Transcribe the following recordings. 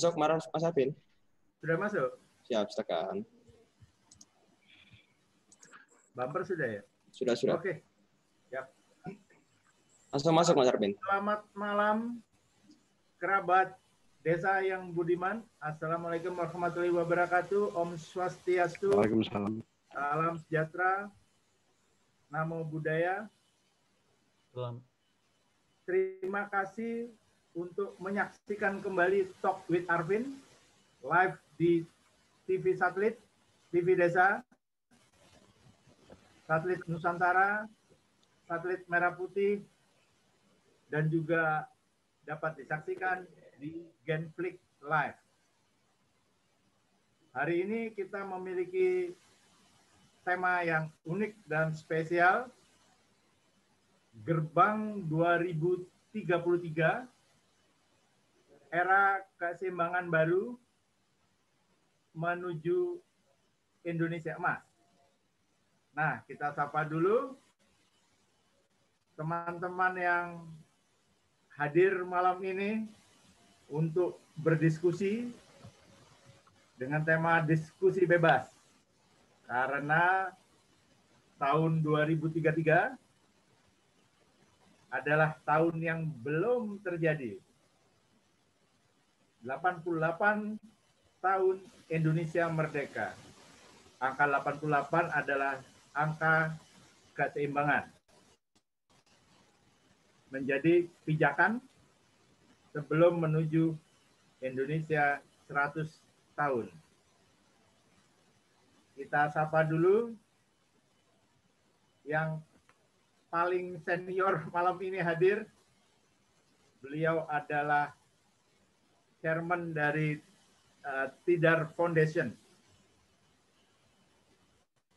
Masuk Mas, Mas Apin? Sudah masuk? Siap, tekan. Bumper sudah ya? Sudah, sudah. Oke. Okay. Yap. Langsung masuk Mas Arvin. Selamat malam kerabat desa yang budiman. Assalamualaikum warahmatullahi wabarakatuh. Om Swastiastu. Waalaikumsalam. Salam sejahtera. Namo Buddhaya. Salam. Terima kasih untuk menyaksikan kembali Talk with Arvin live di TV Satelit, TV Desa, Satelit Nusantara, Satelit Merah Putih, dan juga dapat disaksikan di Genflix Live. Hari ini kita memiliki tema yang unik dan spesial, Gerbang 2033, era keseimbangan baru menuju Indonesia Emas. Nah, kita sapa dulu teman-teman yang hadir malam ini untuk berdiskusi dengan tema diskusi bebas. Karena tahun 2033 adalah tahun yang belum terjadi. 88 tahun Indonesia merdeka. Angka 88 adalah angka keseimbangan. Menjadi pijakan sebelum menuju Indonesia 100 tahun. Kita sapa dulu yang paling senior malam ini hadir. Beliau adalah chairman dari uh, Tidar Foundation.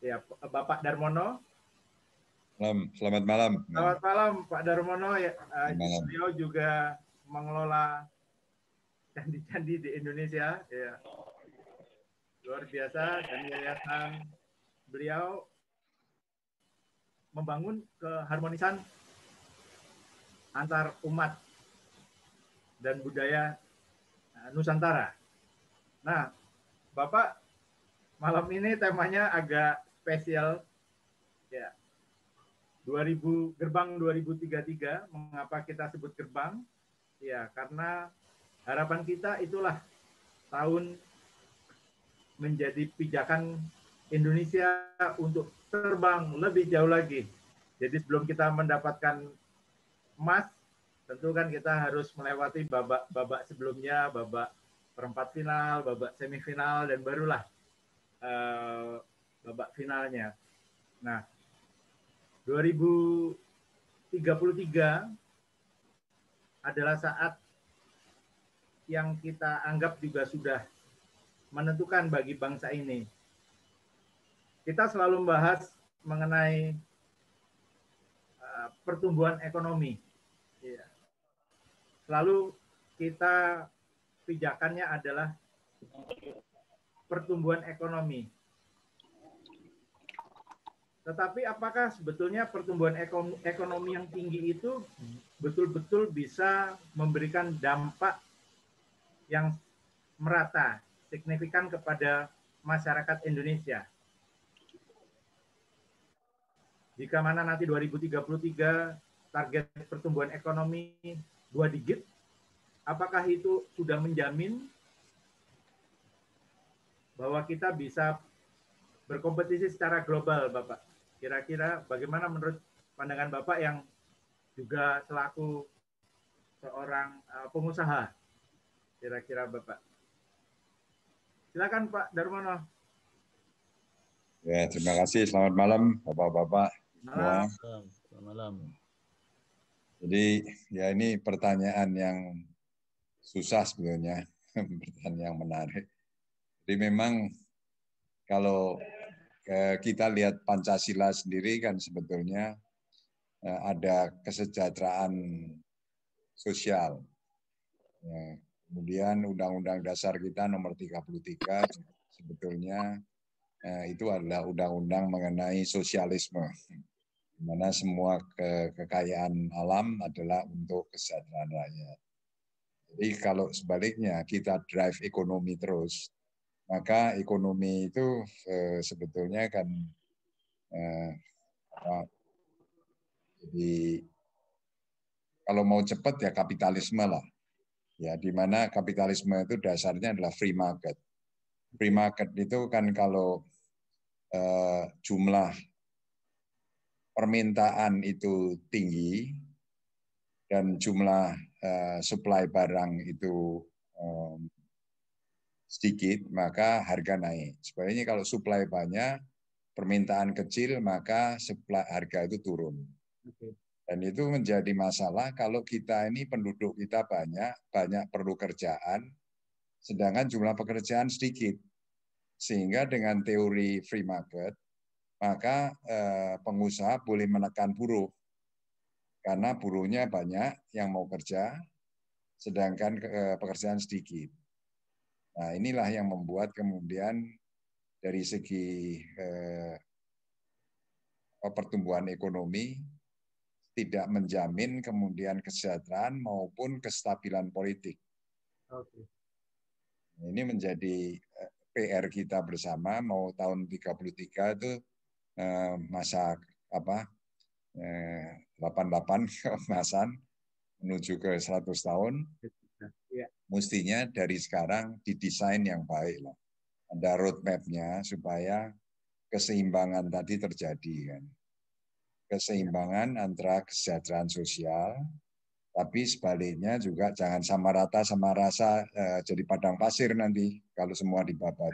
Ya, Bapak Darmono. Malam, selamat malam. Selamat malam, Pak Darmono. Ya, uh, beliau juga mengelola candi-candi di Indonesia. Ya. Luar biasa dan yayasan beliau membangun keharmonisan antar umat dan budaya Nusantara. Nah, Bapak malam ini temanya agak spesial ya. 2000 gerbang 2033 mengapa kita sebut gerbang? Ya, karena harapan kita itulah tahun menjadi pijakan Indonesia untuk terbang lebih jauh lagi. Jadi sebelum kita mendapatkan emas, tentu kan kita harus melewati babak-babak sebelumnya, babak perempat final, babak semifinal, dan barulah uh, babak finalnya. Nah, 2033 adalah saat yang kita anggap juga sudah menentukan bagi bangsa ini. Kita selalu membahas mengenai uh, pertumbuhan ekonomi. Selalu kita pijakannya adalah pertumbuhan ekonomi. Tetapi apakah sebetulnya pertumbuhan ekonomi yang tinggi itu betul-betul bisa memberikan dampak yang merata, signifikan kepada masyarakat Indonesia? Jika mana nanti 2033 target pertumbuhan ekonomi dua digit, apakah itu sudah menjamin bahwa kita bisa berkompetisi secara global, Bapak? Kira-kira bagaimana menurut pandangan Bapak yang juga selaku seorang uh, pengusaha? Kira-kira Bapak. Silakan Pak Darmono. Ya, terima kasih. Selamat malam Bapak-bapak. Malam. Selamat malam. Jadi ya ini pertanyaan yang susah sebetulnya, pertanyaan yang menarik. Jadi memang kalau kita lihat Pancasila sendiri kan sebetulnya eh, ada kesejahteraan sosial. Ya, kemudian Undang-Undang Dasar kita nomor 33 sebetulnya eh, itu adalah undang-undang mengenai sosialisme. Di mana semua ke kekayaan alam adalah untuk kesejahteraan rakyat. Jadi kalau sebaliknya kita drive ekonomi terus, maka ekonomi itu eh, sebetulnya kan eh, jadi kalau mau cepat ya kapitalisme lah. Ya, di mana kapitalisme itu dasarnya adalah free market. Free market itu kan kalau eh, jumlah permintaan itu tinggi dan jumlah eh, supply barang itu sedikit, maka harga naik. Sebenarnya kalau supply banyak, permintaan kecil, maka supply harga itu turun. Dan itu menjadi masalah kalau kita ini penduduk kita banyak, banyak perlu kerjaan, sedangkan jumlah pekerjaan sedikit. Sehingga dengan teori free market, maka eh, pengusaha boleh menekan buruh. Karena buruhnya banyak yang mau kerja, sedangkan eh, pekerjaan sedikit. Nah inilah yang membuat kemudian dari segi eh, pertumbuhan ekonomi tidak menjamin kemudian kesejahteraan maupun kestabilan politik. Ini menjadi PR kita bersama mau tahun 33 itu eh, masa apa eh, 88 keemasan menuju ke 100 tahun. Ya. Mestinya dari sekarang didesain yang baik lah. Ada roadmap-nya supaya keseimbangan tadi terjadi kan keseimbangan antara kesejahteraan sosial, tapi sebaliknya juga jangan sama rata sama rasa eh, jadi padang pasir nanti kalau semua dibabat.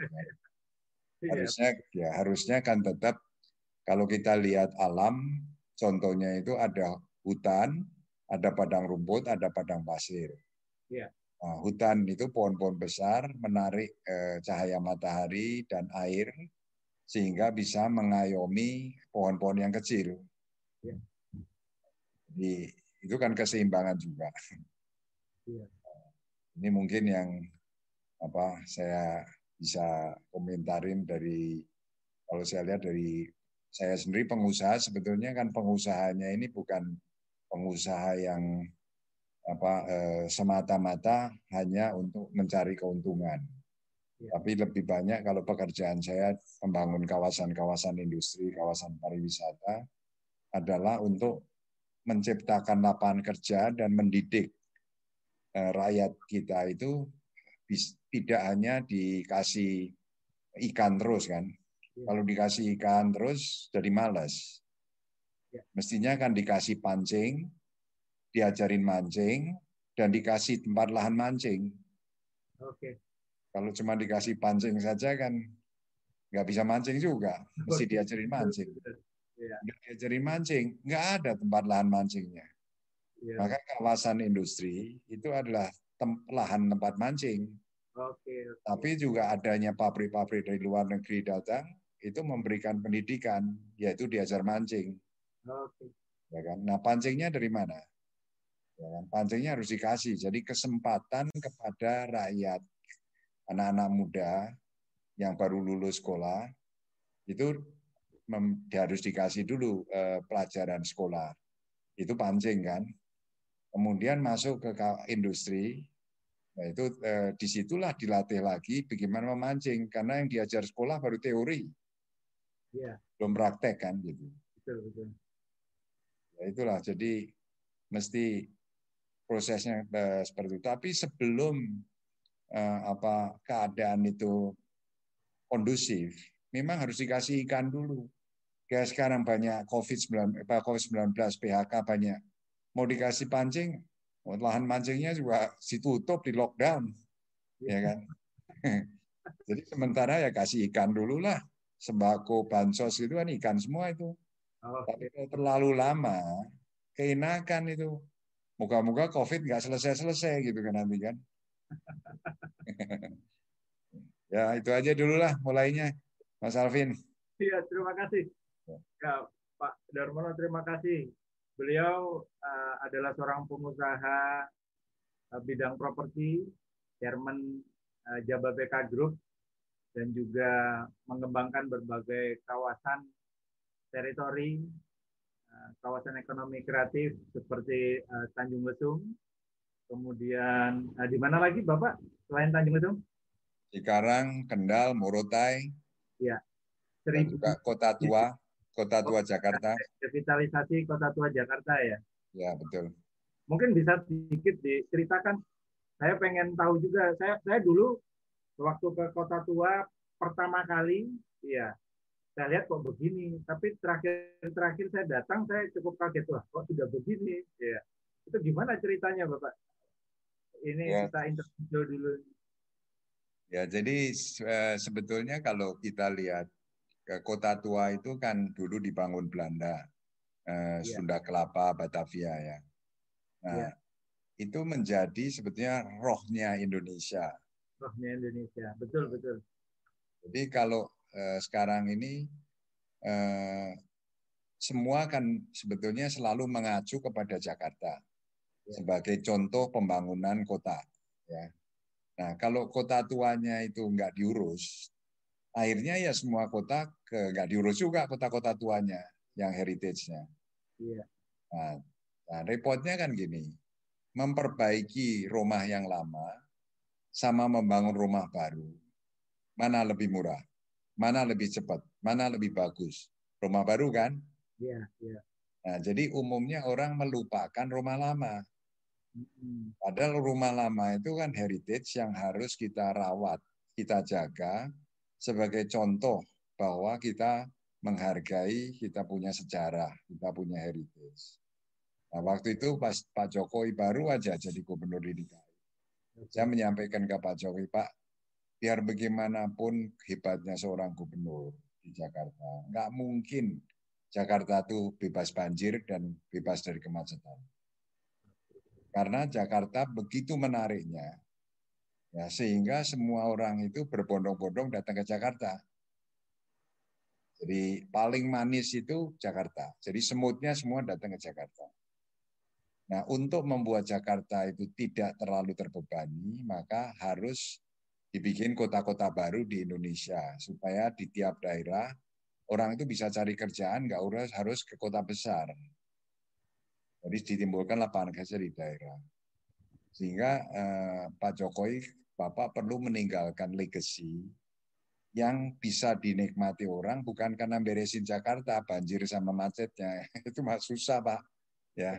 Iya. Harusnya ya harusnya kan tetap kalau kita lihat alam, contohnya itu ada hutan, ada padang rumput, ada padang pasir. Ya. Nah, hutan itu pohon-pohon besar menarik eh, cahaya matahari dan air sehingga bisa mengayomi pohon-pohon yang kecil. Ya. Jadi itu kan keseimbangan juga. Ya. Ini mungkin yang apa saya bisa komentarin dari kalau saya lihat dari saya sendiri pengusaha sebetulnya kan pengusahanya ini bukan pengusaha yang apa eh, semata-mata hanya untuk mencari keuntungan. Ya. Tapi lebih banyak kalau pekerjaan saya membangun kawasan-kawasan industri, kawasan pariwisata, adalah untuk menciptakan lapangan kerja dan mendidik eh, rakyat kita itu tidak hanya dikasih ikan terus kan. Ya. Kalau dikasih ikan terus jadi malas. Ya. Mestinya kan dikasih pancing, diajarin mancing, dan dikasih tempat lahan mancing. Oke. Kalau cuma dikasih pancing saja kan nggak bisa mancing juga, mesti diajarin mancing. Ya. Nggak diajarin mancing, nggak ada tempat lahan mancingnya. Ya. Maka kawasan industri itu adalah tem lahan tempat mancing. Oke, oke. Tapi juga adanya pabrik-pabrik dari luar negeri datang itu memberikan pendidikan, yaitu diajar mancing. Oke. Ya kan? Nah pancingnya dari mana? Ya kan? Pancingnya harus dikasih. Jadi kesempatan kepada rakyat, anak-anak muda yang baru lulus sekolah itu harus dikasih dulu eh, pelajaran sekolah. Itu pancing kan. Kemudian masuk ke industri, nah itu eh, di situlah dilatih lagi bagaimana memancing karena yang diajar sekolah baru teori, ya. belum praktek kan gitu. Betul, betul. Ya itulah jadi mesti prosesnya eh, seperti itu. Tapi sebelum eh, apa keadaan itu kondusif, memang harus dikasih ikan dulu. Kayak sekarang banyak COVID-19, COVID-19 PHK banyak. Mau dikasih pancing, lahan mancingnya juga ditutup di lockdown, ya kan? Jadi sementara ya kasih ikan dulu lah, sembako, bansos itu kan ikan semua itu. Oh. Tapi kalau terlalu lama, keenakan itu. Moga-moga COVID nggak selesai-selesai gitu kan nanti kan. ya itu aja dulu lah mulainya, Mas Alvin. Iya, terima kasih. Ya, Pak Darmono terima kasih. Beliau uh, adalah seorang pengusaha uh, bidang properti, chairman uh, Jababeka Group, dan juga mengembangkan berbagai kawasan teritori uh, kawasan ekonomi kreatif seperti uh, Tanjung Lesung. Kemudian uh, di mana lagi Bapak selain Tanjung Lesung? Cikarang, Kendal, Morotai. Ya. Dan juga Kota Tua, Kota Tua Jakarta. Revitalisasi Kota Tua Jakarta ya. Ya, betul. Mungkin bisa sedikit diceritakan. Saya pengen tahu juga. Saya saya dulu waktu ke Kota Tua pertama kali, ya saya lihat kok begini. Tapi terakhir-terakhir saya datang, saya cukup kaget wah kok sudah begini. Ya, itu gimana ceritanya, Bapak? Ini ya. kita interview dulu. Ya, jadi eh, sebetulnya kalau kita lihat ke Kota Tua itu kan dulu dibangun Belanda, ya. Sunda Kelapa, Batavia ya. Nah, ya. itu menjadi sebetulnya rohnya Indonesia. Rohnya Indonesia, betul betul. Jadi kalau eh, sekarang ini eh, semua kan sebetulnya selalu mengacu kepada Jakarta ya. sebagai contoh pembangunan kota. Ya. Nah, kalau kota tuanya itu nggak diurus, akhirnya ya semua kota ke nggak diurus juga kota-kota tuanya yang heritage-nya. Iya. Nah, Nah, repotnya kan gini, memperbaiki rumah yang lama sama membangun rumah baru. Mana lebih murah? Mana lebih cepat? Mana lebih bagus? Rumah baru kan? Iya, iya. Nah, jadi umumnya orang melupakan rumah lama. Padahal rumah lama itu kan heritage yang harus kita rawat, kita jaga sebagai contoh bahwa kita menghargai, kita punya sejarah, kita punya heritage. Nah, waktu itu pas Pak Jokowi baru aja jadi gubernur di DKI. Saya menyampaikan ke Pak Jokowi, Pak, biar bagaimanapun hebatnya seorang gubernur di Jakarta, nggak mungkin Jakarta itu bebas banjir dan bebas dari kemacetan. Karena Jakarta begitu menariknya, ya sehingga semua orang itu berbondong-bondong datang ke Jakarta. Jadi paling manis itu Jakarta. Jadi semutnya semua datang ke Jakarta. Nah, untuk membuat Jakarta itu tidak terlalu terbebani, maka harus dibikin kota-kota baru di Indonesia supaya di tiap daerah orang itu bisa cari kerjaan, nggak harus harus ke kota besar. Jadi ditimbulkan lapangan kerja di daerah. Sehingga eh, Pak Jokowi, Bapak perlu meninggalkan legacy yang bisa dinikmati orang bukan karena beresin Jakarta banjir sama macetnya itu mah susah pak ya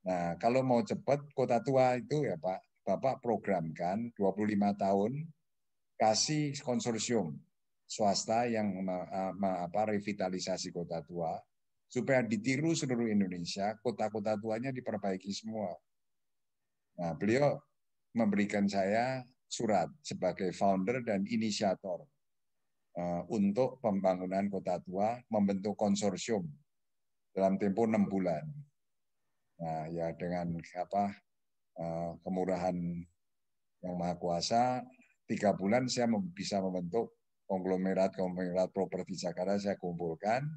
Nah, kalau mau cepat kota tua itu ya Pak, Bapak programkan 25 tahun kasih konsorsium swasta yang apa revitalisasi kota tua supaya ditiru seluruh Indonesia, kota-kota tuanya diperbaiki semua. Nah, beliau memberikan saya surat sebagai founder dan inisiator uh, untuk pembangunan kota tua membentuk konsorsium dalam tempo enam bulan. Nah, ya dengan apa eh, kemurahan yang maha kuasa, tiga bulan saya bisa membentuk konglomerat konglomerat properti Jakarta saya kumpulkan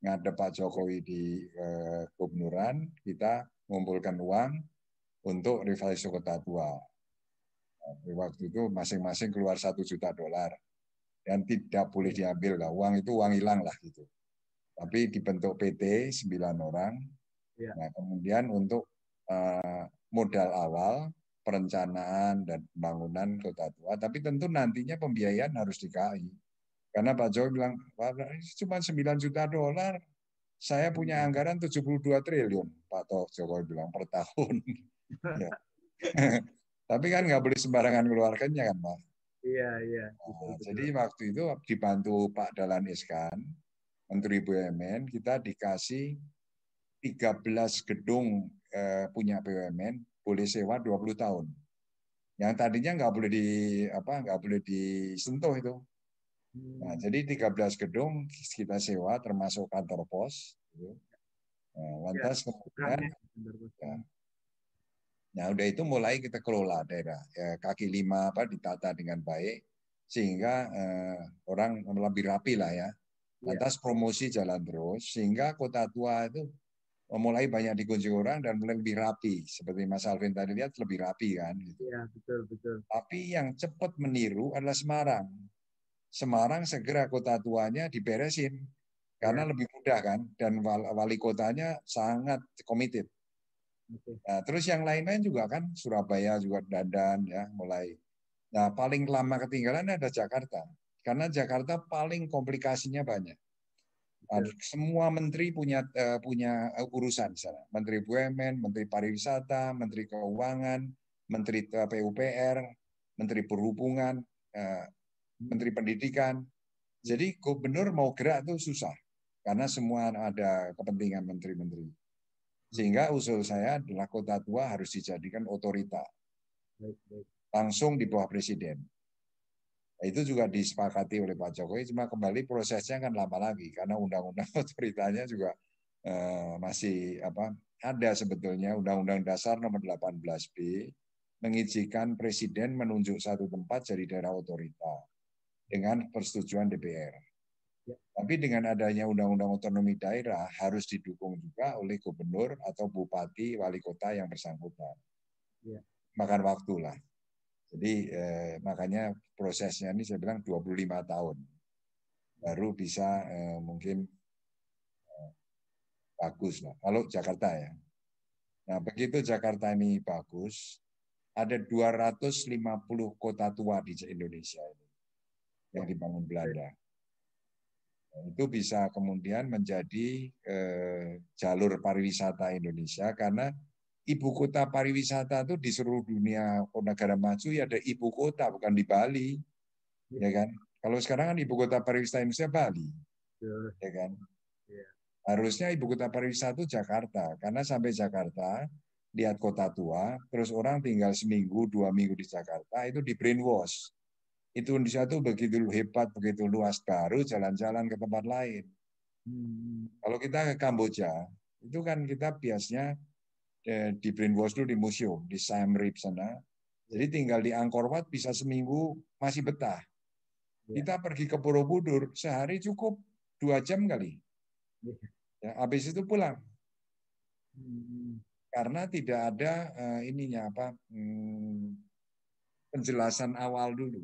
ngadep Pak Jokowi di eh, gubernuran kita mengumpulkan uang untuk revitalisasi kota tua. Nah, waktu itu masing-masing keluar satu juta dolar dan tidak boleh diambil lah uang itu uang hilang lah gitu. Tapi dibentuk PT sembilan orang Ya. Nah, kemudian untuk uh, modal awal perencanaan dan pembangunan kota tua, tapi tentu nantinya pembiayaan harus DKI. Karena Pak Jokowi bilang, cuma 9 juta dolar, saya punya hmm. anggaran 72 triliun, Pak Jokowi bilang, per tahun. ya. tapi kan nggak boleh sembarangan keluarkannya kan, Pak. Iya, iya. Nah, jadi waktu itu dibantu Pak Dalan Iskan, Menteri BUMN, kita dikasih 13 gedung eh, punya BUMN boleh sewa 20 tahun. Yang tadinya nggak boleh di apa nggak boleh disentuh itu. Nah, hmm. jadi 13 gedung kita sewa termasuk kantor pos. Gitu. Nah, lantas ya, kemudian ya, Nah, udah itu mulai kita kelola daerah. Ya, kaki lima apa ditata dengan baik sehingga eh, orang lebih rapi lah ya. ya. Lantas promosi jalan terus sehingga kota tua itu mulai banyak dikunjungi orang dan mulai lebih rapi. Seperti Mas Alvin tadi lihat lebih rapi kan. Gitu. Ya, betul, betul. Tapi yang cepat meniru adalah Semarang. Semarang segera kota tuanya diberesin. karena ya. lebih mudah kan dan wali kotanya sangat komited. Nah, terus yang lain-lain juga kan Surabaya juga dandan ya mulai. Nah paling lama ketinggalan ada Jakarta karena Jakarta paling komplikasinya banyak. Nah, semua menteri punya uh, punya uh, urusan di sana. Menteri BUMN, Menteri Pariwisata, Menteri Keuangan, Menteri PUPR, Menteri Perhubungan, uh, Menteri Pendidikan. Jadi gubernur mau gerak tuh susah karena semua ada kepentingan menteri-menteri. Sehingga usul saya adalah kota tua harus dijadikan otorita. Langsung di bawah presiden. Nah, itu juga disepakati oleh Pak Jokowi, cuma kembali prosesnya kan lama lagi karena undang-undang otoritanya juga eh, masih apa ada sebetulnya Undang-Undang Dasar nomor 18B mengizinkan presiden menunjuk satu tempat jadi daerah otorita dengan persetujuan DPR. Ya. Tapi dengan adanya undang-undang otonomi daerah harus didukung juga oleh gubernur atau bupati wali kota yang bersangkutan. Ya. Makan waktu lah. Jadi eh, makanya prosesnya ini saya bilang 25 tahun baru bisa eh, mungkin eh, bagus lah. Kalau Jakarta ya. Nah begitu Jakarta ini bagus, ada 250 kota tua di Indonesia ini yang dibangun Belanda. Nah, itu bisa kemudian menjadi eh, jalur pariwisata Indonesia karena ibu kota pariwisata itu di seluruh dunia negara maju ya ada ibu kota bukan di Bali ya, ya kan? Kalau sekarang kan ibu kota pariwisata Indonesia Bali ya, ya kan? Ya. harusnya ibu kota pariwisata itu Jakarta karena sampai Jakarta lihat kota tua terus orang tinggal seminggu dua minggu di Jakarta itu di brainwash. Itu Indonesia itu begitu hebat begitu luas baru jalan-jalan ke tempat lain. Hmm. kalau kita ke Kamboja itu kan kita biasanya di brainwash dulu di museum di Siam Reap sana. Jadi tinggal di Angkor Wat bisa seminggu masih betah. Ya. Kita pergi ke Borobudur sehari cukup dua jam kali. Ya, ya habis itu pulang. Hmm. Karena tidak ada uh, ininya apa hmm, penjelasan awal dulu.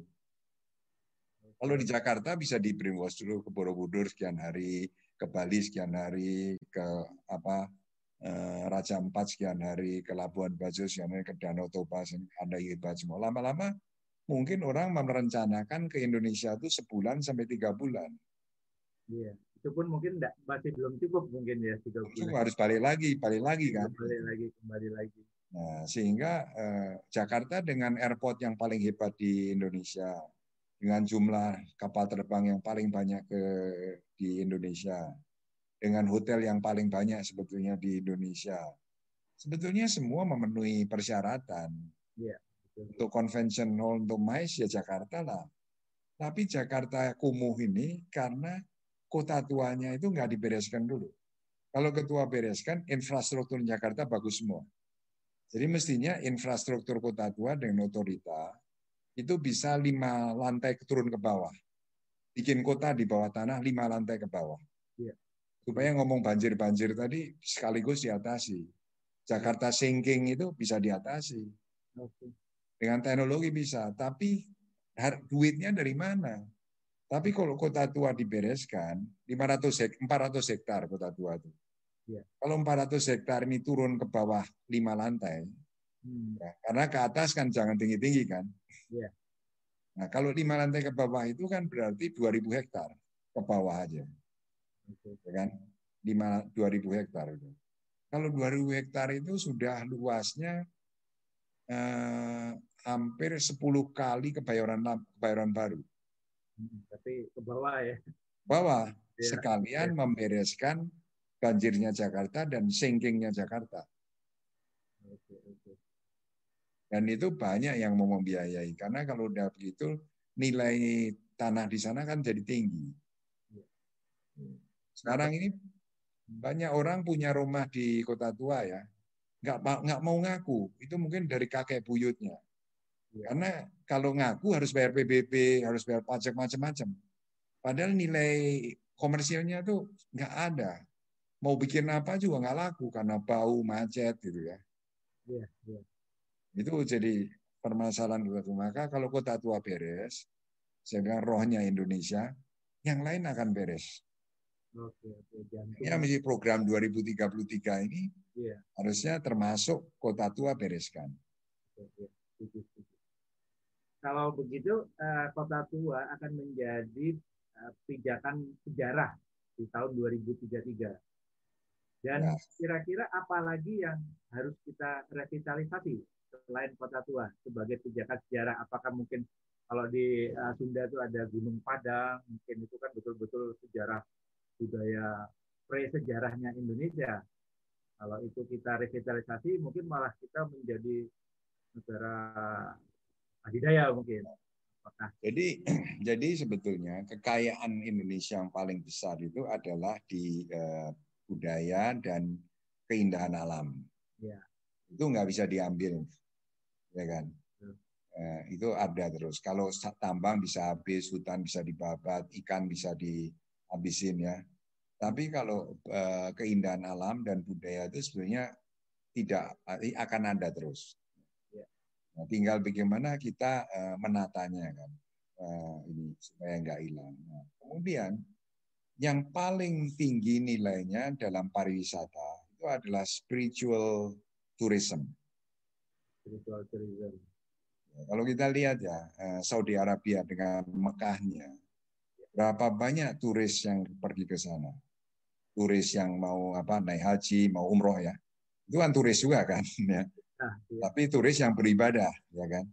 Kalau di Jakarta bisa di brainwash dulu ke Borobudur sekian hari, ke Bali sekian hari, ke apa Eh, Raja Empat sekian hari, ke Labuan Bajo sekian hari, ke Danau Toba, ada hebat semua. Lama-lama mungkin orang merencanakan ke Indonesia itu sebulan sampai tiga bulan. Iya, itu pun mungkin enggak, masih belum cukup mungkin ya tiga bulan. Itu harus balik lagi, balik lagi kan. Balik lagi, kembali lagi. Nah, sehingga eh, Jakarta dengan airport yang paling hebat di Indonesia, dengan jumlah kapal terbang yang paling banyak ke di Indonesia, dengan hotel yang paling banyak sebetulnya di Indonesia. Sebetulnya semua memenuhi persyaratan. Ya, Untuk convention hall untuk MICE ya Jakarta lah. Tapi Jakarta kumuh ini karena kota tuanya itu nggak dibereskan dulu. Kalau ketua bereskan, infrastruktur Jakarta bagus semua. Jadi mestinya infrastruktur kota tua dengan otorita itu bisa lima lantai turun ke bawah. Bikin kota di bawah tanah lima lantai ke bawah supaya ngomong banjir-banjir tadi sekaligus diatasi. Jakarta sinking itu bisa diatasi. Dengan teknologi bisa, tapi duitnya dari mana? Tapi kalau kota tua dibereskan, 500 hek, 400 hektar kota tua itu. Ya. Kalau 400 hektar ini turun ke bawah lima lantai, hmm. ya, karena ke atas kan jangan tinggi-tinggi kan. Ya. Nah kalau lima lantai ke bawah itu kan berarti 2000 hektar ke bawah aja ya kan? 5 2000 hektar itu. Kalau 2000 hektar itu sudah luasnya eh, hampir 10 kali kebayoran kebayoran baru. Hmm, tapi ke bawah ya. Bawah ya, sekalian ya. membereskan banjirnya Jakarta dan sinkingnya Jakarta. Oke, oke. Dan itu banyak yang mau membiayai karena kalau udah begitu nilai tanah di sana kan jadi tinggi. Ya. Sekarang ini banyak orang punya rumah di kota tua ya, nggak nggak mau ngaku. Itu mungkin dari kakek buyutnya. Ya. Karena kalau ngaku harus bayar PBB, harus bayar pajak macam-macam. Padahal nilai komersialnya tuh nggak ada. Mau bikin apa juga nggak laku karena bau macet gitu ya. Ya, ya. Itu jadi permasalahan kota tua. Maka kalau kota tua beres, saya bilang rohnya Indonesia, yang lain akan beres. Oke, oke. Jantung. Ya, misi program 2033 ini Iya. harusnya termasuk kota tua bereskan. Oke. Kalau begitu, eh, kota tua akan menjadi eh, pijakan sejarah di tahun 2033. Dan Ya. kira-kira apa lagi yang harus kita revitalisasi selain kota tua sebagai pijakan sejarah? Apakah mungkin kalau di eh, Sunda itu ada Gunung Padang, mungkin itu kan betul-betul sejarah budaya pre-sejarahnya Indonesia. Kalau itu kita revitalisasi, mungkin malah kita menjadi negara adidaya mungkin. Apakah Jadi, jadi sebetulnya kekayaan Indonesia yang paling besar itu adalah di eh, budaya dan keindahan alam. Ya. Itu nggak bisa diambil, ya kan? Eh, itu ada terus. Kalau tambang bisa habis, hutan bisa dibabat, ikan bisa dihabisin ya. Tapi kalau eh, keindahan alam dan budaya itu sebenarnya tidak akan ada terus. Ya. Nah, tinggal bagaimana kita eh, menatanya kan, Eh, ini supaya nggak hilang. Nah, kemudian yang paling tinggi nilainya dalam pariwisata itu adalah spiritual tourism. spiritual tourism? Kalau kita lihat ya, eh, Saudi Arabia dengan Mekahnya, berapa banyak turis yang pergi ke sana? Turis yang mau apa naik haji, mau umroh ya, itu kan turis juga kan, ya. Nah, iya. Tapi turis yang beribadah, ya kan?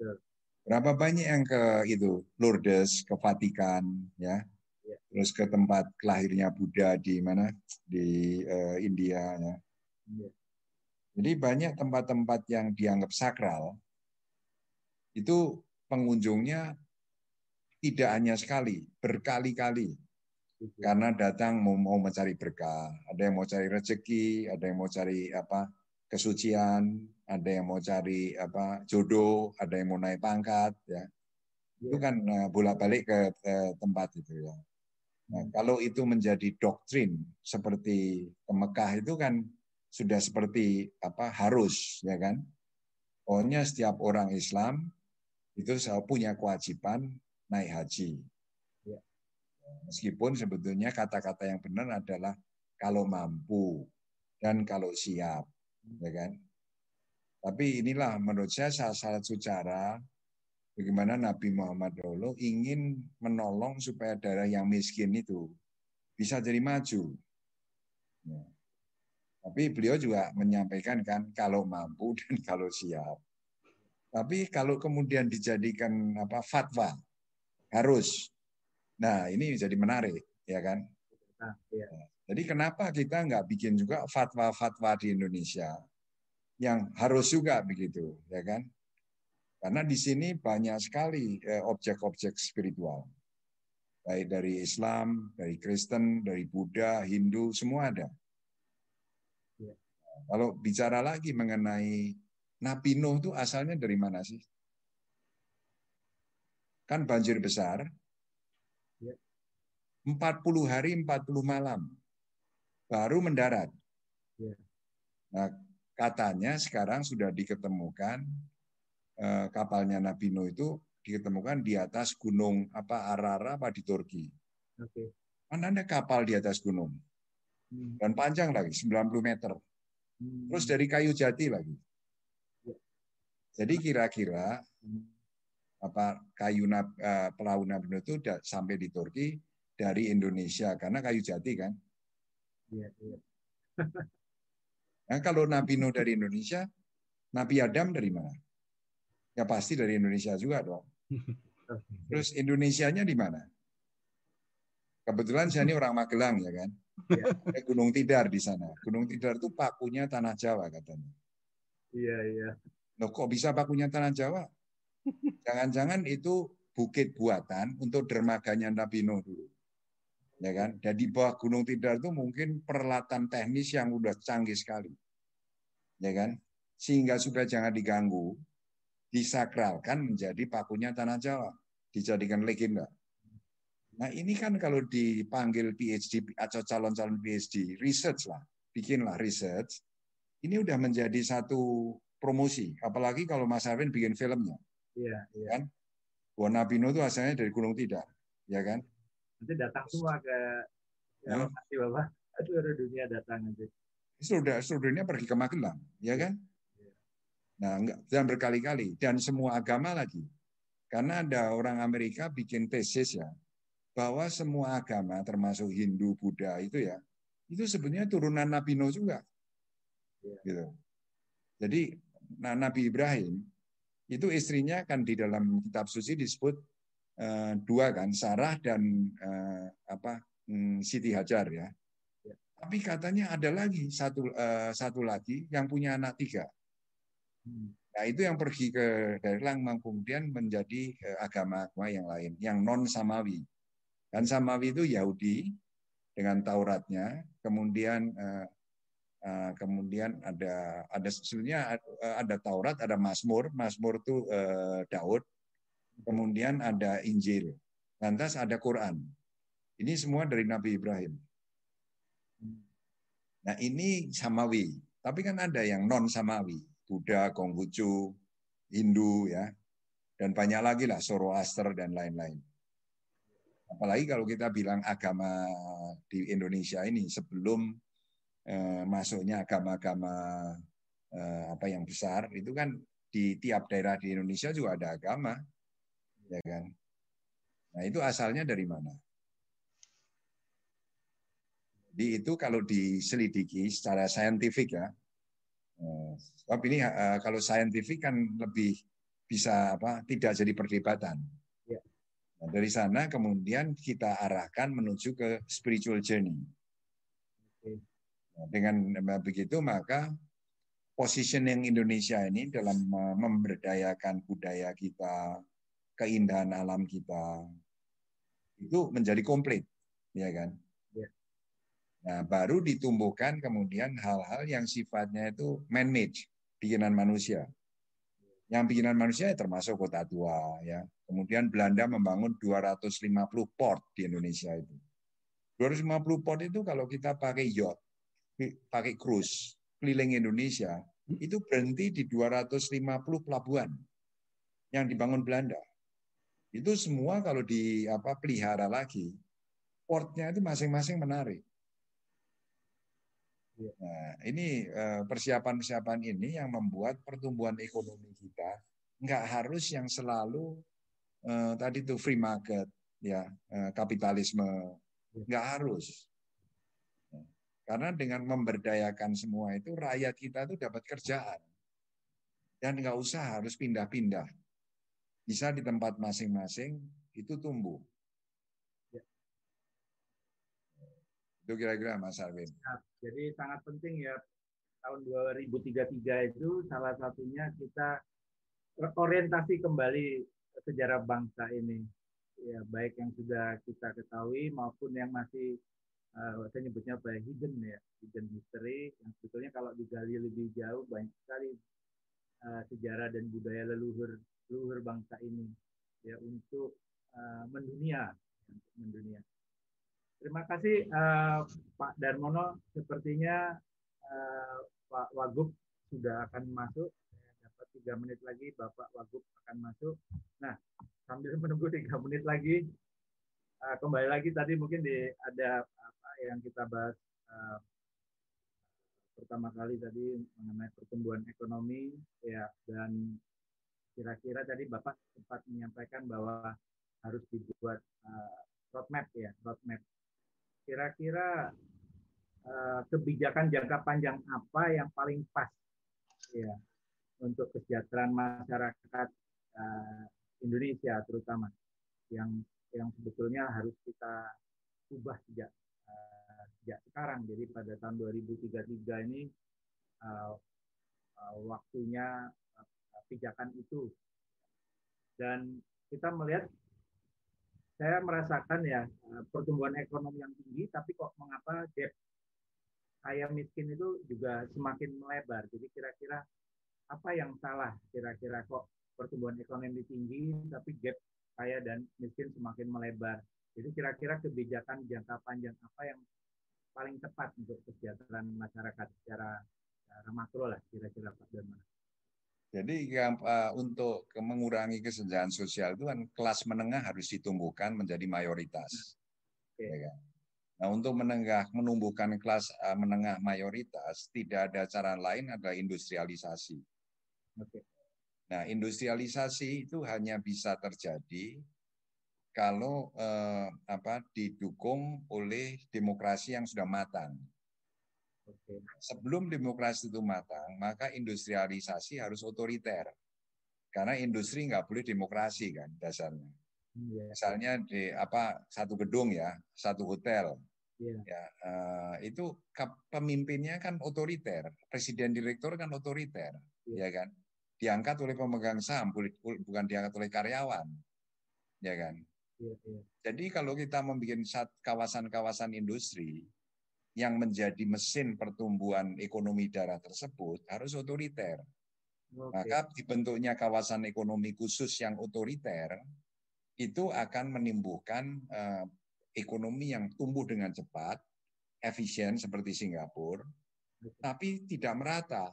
Betul. Berapa banyak yang ke itu Lourdes, ke Vatikan, ya, Ya. terus ke tempat lahirnya Buddha di mana di eh, India, ya. Iya. Jadi banyak tempat-tempat yang dianggap sakral itu pengunjungnya tidak hanya sekali, berkali-kali karena datang mau, mau mencari berkah, ada yang mau cari rezeki, ada yang mau cari apa kesucian, ada yang mau cari apa jodoh, ada yang mau naik pangkat, ya itu Iya. kan eh, bolak-balik ke tempat itu ya. Nah, kalau itu menjadi doktrin seperti ke Mekah itu kan sudah seperti apa harus ya kan. Pokoknya setiap orang Islam itu selalu punya kewajiban naik haji. Ya. Meskipun sebetulnya kata-kata yang benar adalah kalau mampu dan kalau siap, ya kan. Tapi inilah menurut saya salah satu cara bagaimana Nabi Muhammad dulu ingin menolong supaya daerah yang miskin itu bisa jadi maju. Ya. Tapi beliau juga menyampaikan kan kalau mampu dan kalau siap. Tapi kalau kemudian dijadikan apa fatwa harus. Nah ini jadi menarik ya kan. Nah, iya. Jadi kenapa kita nggak bikin juga fatwa-fatwa di Indonesia yang harus juga begitu ya kan? Karena di sini banyak sekali eh, objek-objek spiritual. Baik dari Islam, dari Kristen, dari Buddha, Hindu, semua ada. Ya. Kalau bicara lagi mengenai Nabi Nuh itu asalnya dari mana sih? Kan banjir besar. Ya. 40 hari, 40 malam. Baru mendarat. Ya. Nah, katanya sekarang sudah diketemukan eh, kapalnya Nabi Nuh itu diketemukan di atas gunung apa Arara apa di Turki. Oke. Mana ada kapal di atas gunung Hmm. dan panjang lagi 90 meter. Hmm. Terus dari kayu jati lagi. Ya. Jadi kira-kira Hmm. Apa kayu nab, eh, perahu Nabi itu sampai di Turki dari Indonesia karena kayu jati kan. Iya, iya. Nah, kalau Nabi Nuh dari Indonesia, Nabi Adam dari mana? Ya pasti dari Indonesia juga dong. Terus Indonesianya di mana? Kebetulan saya ini orang Magelang ya kan. Eh, Gunung Tidar di sana. Gunung Tidar itu pakunya tanah Jawa katanya. Iya, iya. Loh kok bisa pakunya tanah Jawa? Jangan-jangan itu bukit buatan untuk dermaganya Nabi Nuh dulu. Ya kan? Dan di bawah Gunung Tidar itu mungkin peralatan teknis yang udah canggih sekali. Ya kan? Sehingga supaya jangan diganggu, disakralkan menjadi pakunya tanah Jawa, dijadikan legenda. Nah ini kan kalau dipanggil PhD atau calon-calon PhD, research lah, bikinlah research. Ini udah menjadi satu promosi, apalagi kalau Mas Arvin bikin filmnya. Iya, iya. Kan? Bahwa Nabi Nuh itu asalnya dari Gunung Tidar, ya kan? Nanti datang semua ke Terima kasih Bapak. Seluruh dunia datang nanti. Sudah seluruh dunia pergi ke Magelang, ya kan? Nah, enggak, dan berkali-kali dan semua agama lagi. Karena ada orang Amerika bikin tesis ya, bahwa semua agama termasuk Hindu, Buddha itu ya, itu sebenarnya turunan Nabi Nuh juga. Gitu. Jadi nah, Nabi Ibrahim itu istrinya kan di dalam kitab suci disebut uh, dua kan, Sarah dan uh, apa um, Siti Hajar ya. ya. Tapi katanya ada lagi satu uh, satu lagi yang punya anak tiga. Hmm. Nah itu yang pergi ke dari Langmang kemudian menjadi agama-agama yang lain, yang non samawi. Dan samawi itu Yahudi dengan Tauratnya, kemudian kemudian ada ada sebenarnya ada Taurat, ada Mazmur, Mazmur itu Daud, kemudian ada Injil, lantas ada Quran. Ini semua dari Nabi Ibrahim. Nah ini samawi, tapi kan ada yang non samawi. Buddha, Konghucu, Hindu ya, dan banyak lagi lah Zoroaster dan lain-lain. Apalagi kalau kita bilang agama di Indonesia ini sebelum eh, masuknya agama-agama eh, apa yang besar itu kan di tiap daerah di Indonesia juga ada agama, ya kan? Nah itu asalnya dari mana? Di itu kalau diselidiki secara saintifik ya, Eh, sebab ini eh, kalau saintifik kan lebih bisa apa tidak jadi perdebatan. Ya. Nah, dari sana kemudian kita arahkan menuju ke spiritual journey. Nah, dengan begitu maka positioning Indonesia ini dalam memberdayakan budaya kita, keindahan alam kita itu menjadi komplit, ya kan? Nah, baru ditumbuhkan kemudian hal-hal yang sifatnya itu man-made, bikinan manusia. Yang bikinan manusia ya termasuk kota tua ya. Kemudian Belanda membangun 250 port di Indonesia itu. 250 port itu kalau kita pakai yacht, pakai cruise keliling Indonesia, itu berhenti di 250 pelabuhan yang dibangun Belanda. Itu semua kalau di apa pelihara lagi, portnya itu masing-masing menarik. Iya. Nah, ini eh, persiapan-persiapan ini yang membuat pertumbuhan ekonomi kita nggak harus yang selalu eh, tadi itu free market, ya eh, kapitalisme, iya. nggak harus. Karena dengan memberdayakan semua itu rakyat kita itu dapat kerjaan dan nggak usah harus pindah-pindah, bisa di tempat masing-masing itu tumbuh. Itu kira-kira Mas Arwin. Ya, jadi sangat penting ya tahun 2033 itu salah satunya kita orientasi kembali sejarah bangsa ini. Ya, baik yang sudah kita ketahui maupun yang masih uh, saya nyebutnya apa ya, hidden ya, hidden history yang sebetulnya kalau digali lebih jauh banyak sekali uh, sejarah dan budaya leluhur leluhur bangsa ini ya untuk uh, mendunia, untuk mendunia. Terima kasih uh, Pak Darmono. Sepertinya uh, Pak Wagub sudah akan masuk. Dapat tiga menit lagi Bapak Wagub akan masuk. Nah, sambil menunggu tiga menit lagi, uh, kembali lagi tadi mungkin di ada yang kita bahas uh, pertama kali tadi mengenai pertumbuhan ekonomi ya dan kira-kira tadi Bapak sempat menyampaikan bahwa harus dibuat uh, roadmap ya roadmap. Kira-kira uh, kebijakan jangka panjang apa yang paling pas ya untuk kesejahteraan masyarakat uh, Indonesia terutama yang yang sebetulnya harus kita ubah sejak sejak sekarang jadi pada tahun 2033 ini uh, uh, waktunya uh, pijakan itu dan kita melihat saya merasakan ya eh, pertumbuhan ekonomi yang tinggi, tapi kok mengapa gap kaya miskin itu juga semakin melebar. Jadi kira-kira apa yang salah kira-kira kok pertumbuhan ekonomi tinggi, tapi gap kaya dan miskin semakin melebar. Jadi kira-kira kebijakan jangka panjang apa yang paling tepat untuk kesejahteraan masyarakat secara, secara makro lah kira-kira Pak Darman. Jadi uh, untuk mengurangi kesenjangan sosial itu kan kelas menengah harus ditumbuhkan menjadi mayoritas. Okay. Ya kan? Nah, untuk menengah menumbuhkan kelas uh, menengah mayoritas tidak ada cara lain adalah industrialisasi. Oke. Nah, industrialisasi itu hanya bisa terjadi kalau eh, apa didukung oleh demokrasi yang sudah matang. Oke. Sebelum demokrasi itu matang, maka industrialisasi harus otoriter. Karena industri nggak boleh demokrasi kan dasarnya. Iya. Misalnya di apa satu gedung ya, satu hotel, Iya. ya eh, itu pemimpinnya kan otoriter, presiden direktur kan otoriter, Iya. ya kan? Diangkat oleh pemegang saham, bukan diangkat oleh karyawan, ya kan? Iya, iya. Jadi kalau kita membuat kawasan-kawasan industri yang menjadi mesin pertumbuhan ekonomi daerah tersebut harus otoriter. Oke. Maka dibentuknya kawasan ekonomi khusus yang otoriter itu akan menimbuhkan eh, ekonomi yang tumbuh dengan cepat, efisien seperti Singapura, tapi tidak merata.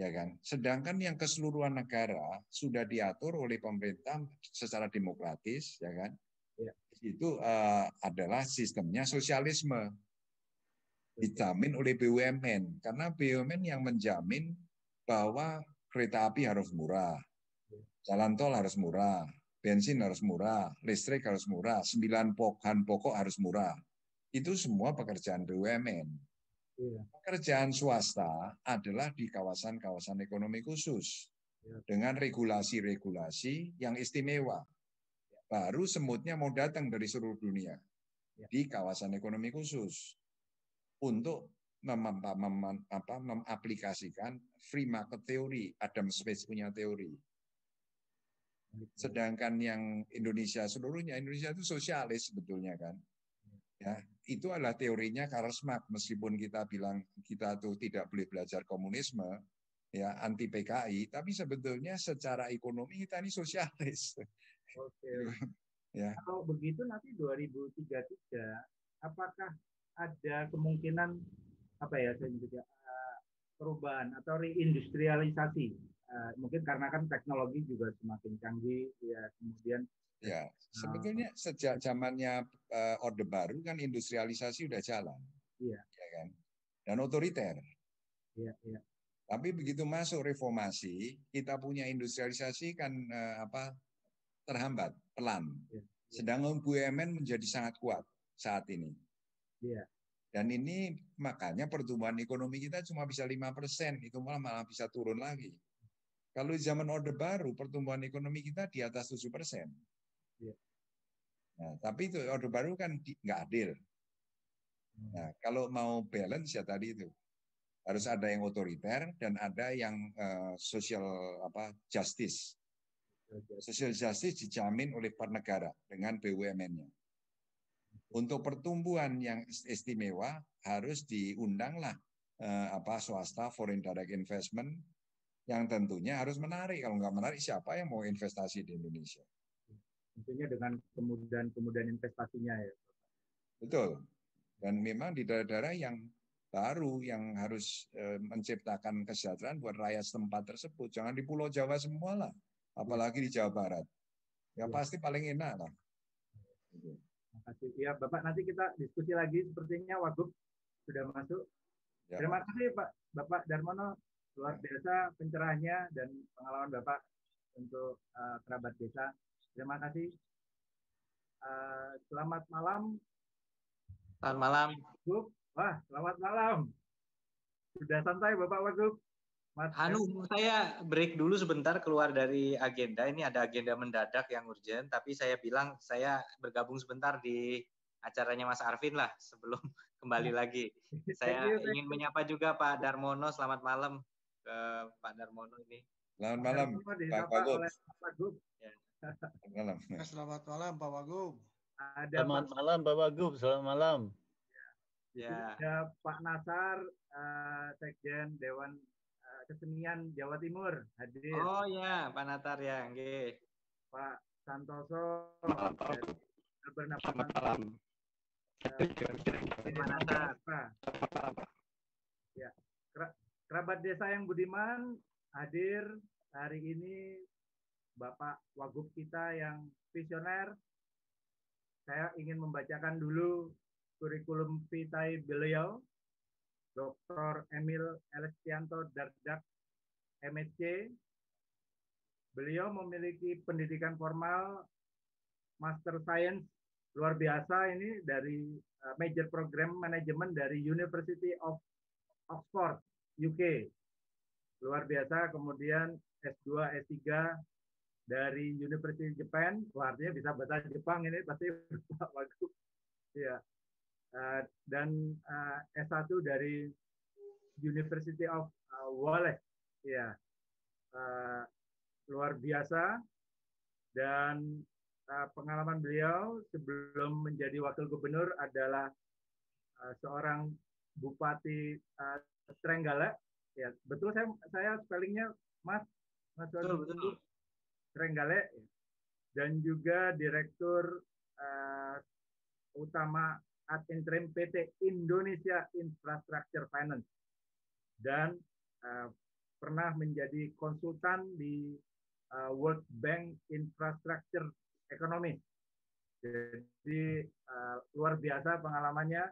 Ya kan? Sedangkan yang keseluruhan negara sudah diatur oleh pemerintah secara demokratis, ya kan? Ya. Itu eh, adalah sistemnya sosialisme dijamin oleh BUMN karena BUMN yang menjamin bahwa kereta api harus murah, jalan tol harus murah, bensin harus murah, listrik harus murah, sembilan bahan pokok harus murah. Itu semua pekerjaan BUMN. Iya. Pekerjaan swasta adalah di kawasan-kawasan ekonomi khusus Ya. dengan regulasi-regulasi yang istimewa. Baru semutnya mau datang dari seluruh dunia Ya. di kawasan ekonomi khusus untuk mem- mem- mem- apa, mengaplikasikan free market theory, Adam Smith punya teori. Sedangkan yang Indonesia seluruhnya Indonesia itu sosialis sebetulnya kan. Ya, itu adalah teorinya Karl Marx meskipun kita bilang kita tuh tidak boleh belajar komunisme ya anti PKI tapi sebetulnya secara ekonomi kita ini sosialis. Oke. Ya. Kalau begitu nanti 2033 apakah ada kemungkinan apa ya saya nyebutnya eh, perubahan atau reindustrialisasi? Eh, mungkin karena kan teknologi juga semakin canggih ya kemudian Ya, sebetulnya sejak zamannya eh, Orde Baru kan industrialisasi udah jalan. Iya. Ya kan? Dan otoriter. ya ya Tapi begitu masuk reformasi, kita punya industrialisasi kan eh, apa terhambat, pelan. Ya, ya. Sedangkan BUMN menjadi sangat kuat saat ini. Iya. Dan ini makanya pertumbuhan ekonomi kita cuma bisa lima persen, itu malah malah bisa turun lagi. Kalau di zaman Orde Baru, pertumbuhan ekonomi kita di atas 7 persen. Iya. Nah, tapi itu Orde Baru kan nggak adil. Hmm. Nah, kalau mau balance ya tadi itu harus ada yang otoriter dan ada yang eh, social apa justice. Social justice dijamin oleh per negara dengan BUMN-nya. Untuk pertumbuhan yang istimewa harus diundanglah eh, apa swasta foreign direct investment yang tentunya harus menarik. Kalau nggak menarik siapa yang mau investasi di Indonesia? Tentunya dengan kemudahan-kemudahan investasinya ya. Betul. Dan memang di daerah-daerah yang baru yang harus eh, menciptakan kesejahteraan buat rakyat setempat tersebut. Jangan di Pulau Jawa semua lah, apalagi di Jawa Barat. Ya Ya. pasti paling enak lah. Terima kasih. Ya, Bapak nanti kita diskusi lagi sepertinya Wagub sudah masuk. Ya, Terima kasih Pak Bapak Darmono luar biasa pencerahannya dan pengalaman Bapak untuk eh, kerabat desa. Terima kasih. Eh, selamat malam, Selamat malam. Wagub. Wah, selamat malam. Sudah santai Bapak Wagub. Mas Anu, saya break dulu sebentar keluar dari agenda. Ini ada agenda mendadak yang urgent, tapi saya bilang saya bergabung sebentar di acaranya Mas Arvin lah sebelum kembali lagi. Saya ingin you. menyapa juga Pak Darmono. Selamat malam ke Pak Darmono ini. Selamat malam, Pak Wagub. oleh Pak Wagub. Selamat malam. Selamat malam Pak Wagub. Ada Selamat Pak, malam Pak Wagub, selamat malam. Ya. ada Pak Nasar, eh, Sekjen Dewan eh, Kesenian Jawa Timur hadir. Oh ya, Pak Natar ya, nggih. Pak Santoso, Malam, Pak Wagub. bernapas Selamat malam. Pak Natar. Selamat malam, Pak. Kerabat desa yang budiman hadir hari ini Bapak Wagub kita yang visioner. Saya ingin membacakan dulu kurikulum vitae beliau, Dr. Emil Elestianto Dardak, MSc. Beliau memiliki pendidikan formal Master Science luar biasa ini dari uh, major program manajemen dari University of Oxford, UK. Luar biasa. Kemudian S2, S3 dari University Japan. Artinya bisa bahasa Jepang ini pasti bagus. Ya. Uh, dan uh, S1 dari University of uh, Wallace. Ya. Uh, luar biasa. Dan uh, pengalaman beliau sebelum menjadi wakil gubernur adalah uh, seorang bupati uh, Trenggale. Ya, betul saya saya spellingnya Mas Mas betul, betul. Trenggale dan juga direktur uh, utama ad interim PT Indonesia Infrastructure Finance dan uh, pernah menjadi konsultan di uh, World Bank Infrastructure ekonomi. Jadi uh, luar biasa pengalamannya,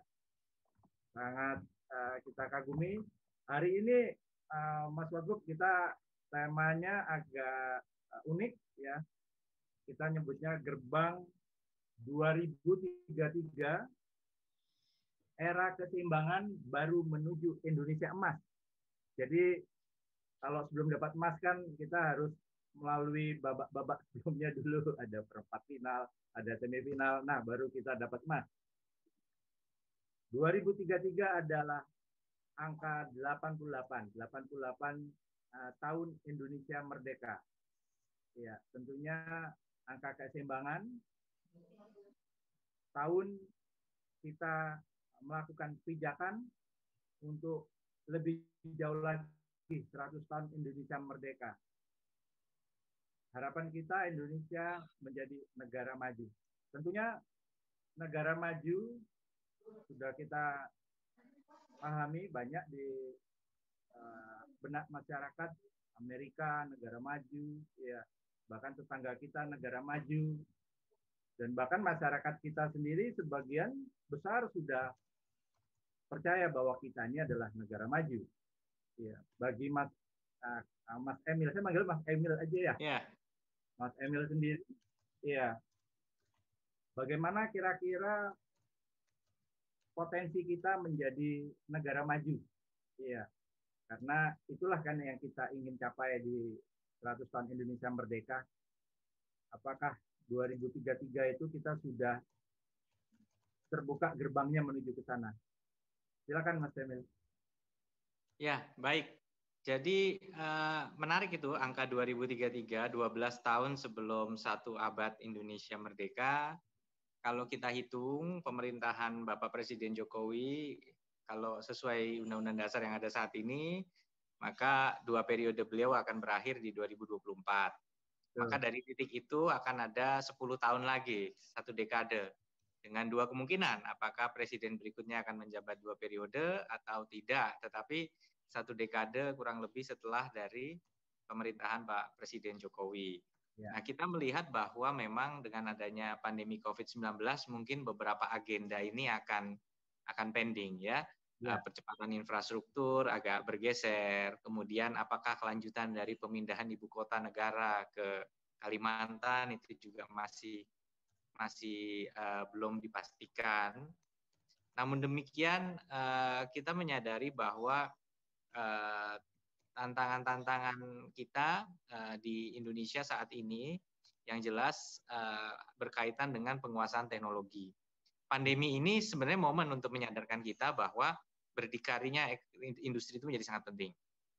sangat uh, kita kagumi. Hari ini uh, Mas Wagub kita temanya agak uh, unik ya. Kita nyebutnya gerbang 2033 era keseimbangan baru menuju Indonesia emas. Jadi kalau sebelum dapat emas kan kita harus melalui babak-babak sebelumnya dulu ada perempat final, ada semifinal. Nah, baru kita dapat emas. 2033 adalah angka 88, 88 uh, tahun Indonesia merdeka. Ya, tentunya angka keseimbangan tahun kita melakukan pijakan untuk lebih jauh lagi 100 tahun Indonesia merdeka harapan kita Indonesia menjadi negara maju. Tentunya negara maju sudah kita pahami banyak di uh, benak masyarakat Amerika negara maju ya bahkan tetangga kita negara maju dan bahkan masyarakat kita sendiri sebagian besar sudah percaya bahwa kita ini adalah negara maju ya bagi Mas uh, Mas Emil saya manggil Mas Emil aja ya yeah. Mas Emil sendiri, ya. Bagaimana kira-kira potensi kita menjadi negara maju? Iya. Karena itulah kan yang kita ingin capai di 100 tahun Indonesia merdeka. Apakah 2033 itu kita sudah terbuka gerbangnya menuju ke sana? Silakan Mas Emil. Ya, baik. Jadi uh, menarik itu angka 2033, 12 tahun sebelum satu abad Indonesia merdeka. Kalau kita hitung pemerintahan Bapak Presiden Jokowi, kalau sesuai Undang-Undang Dasar yang ada saat ini, maka dua periode beliau akan berakhir di 2024. Maka dari titik itu akan ada 10 tahun lagi, satu dekade. Dengan dua kemungkinan, apakah presiden berikutnya akan menjabat dua periode atau tidak. Tetapi satu dekade kurang lebih setelah dari pemerintahan Pak Presiden Jokowi. Ya. Nah, kita melihat bahwa memang dengan adanya pandemi COVID-19 mungkin beberapa agenda ini akan akan pending ya. Ya. Uh, percepatan infrastruktur agak bergeser. Kemudian apakah kelanjutan dari pemindahan ibu kota negara ke Kalimantan itu juga masih masih uh, belum dipastikan. Namun demikian uh, kita menyadari bahwa Eh, tantangan-tantangan kita uh, di Indonesia saat ini yang jelas uh, berkaitan dengan penguasaan teknologi. Pandemi ini sebenarnya momen untuk menyadarkan kita bahwa berdikarinya industri itu menjadi sangat penting.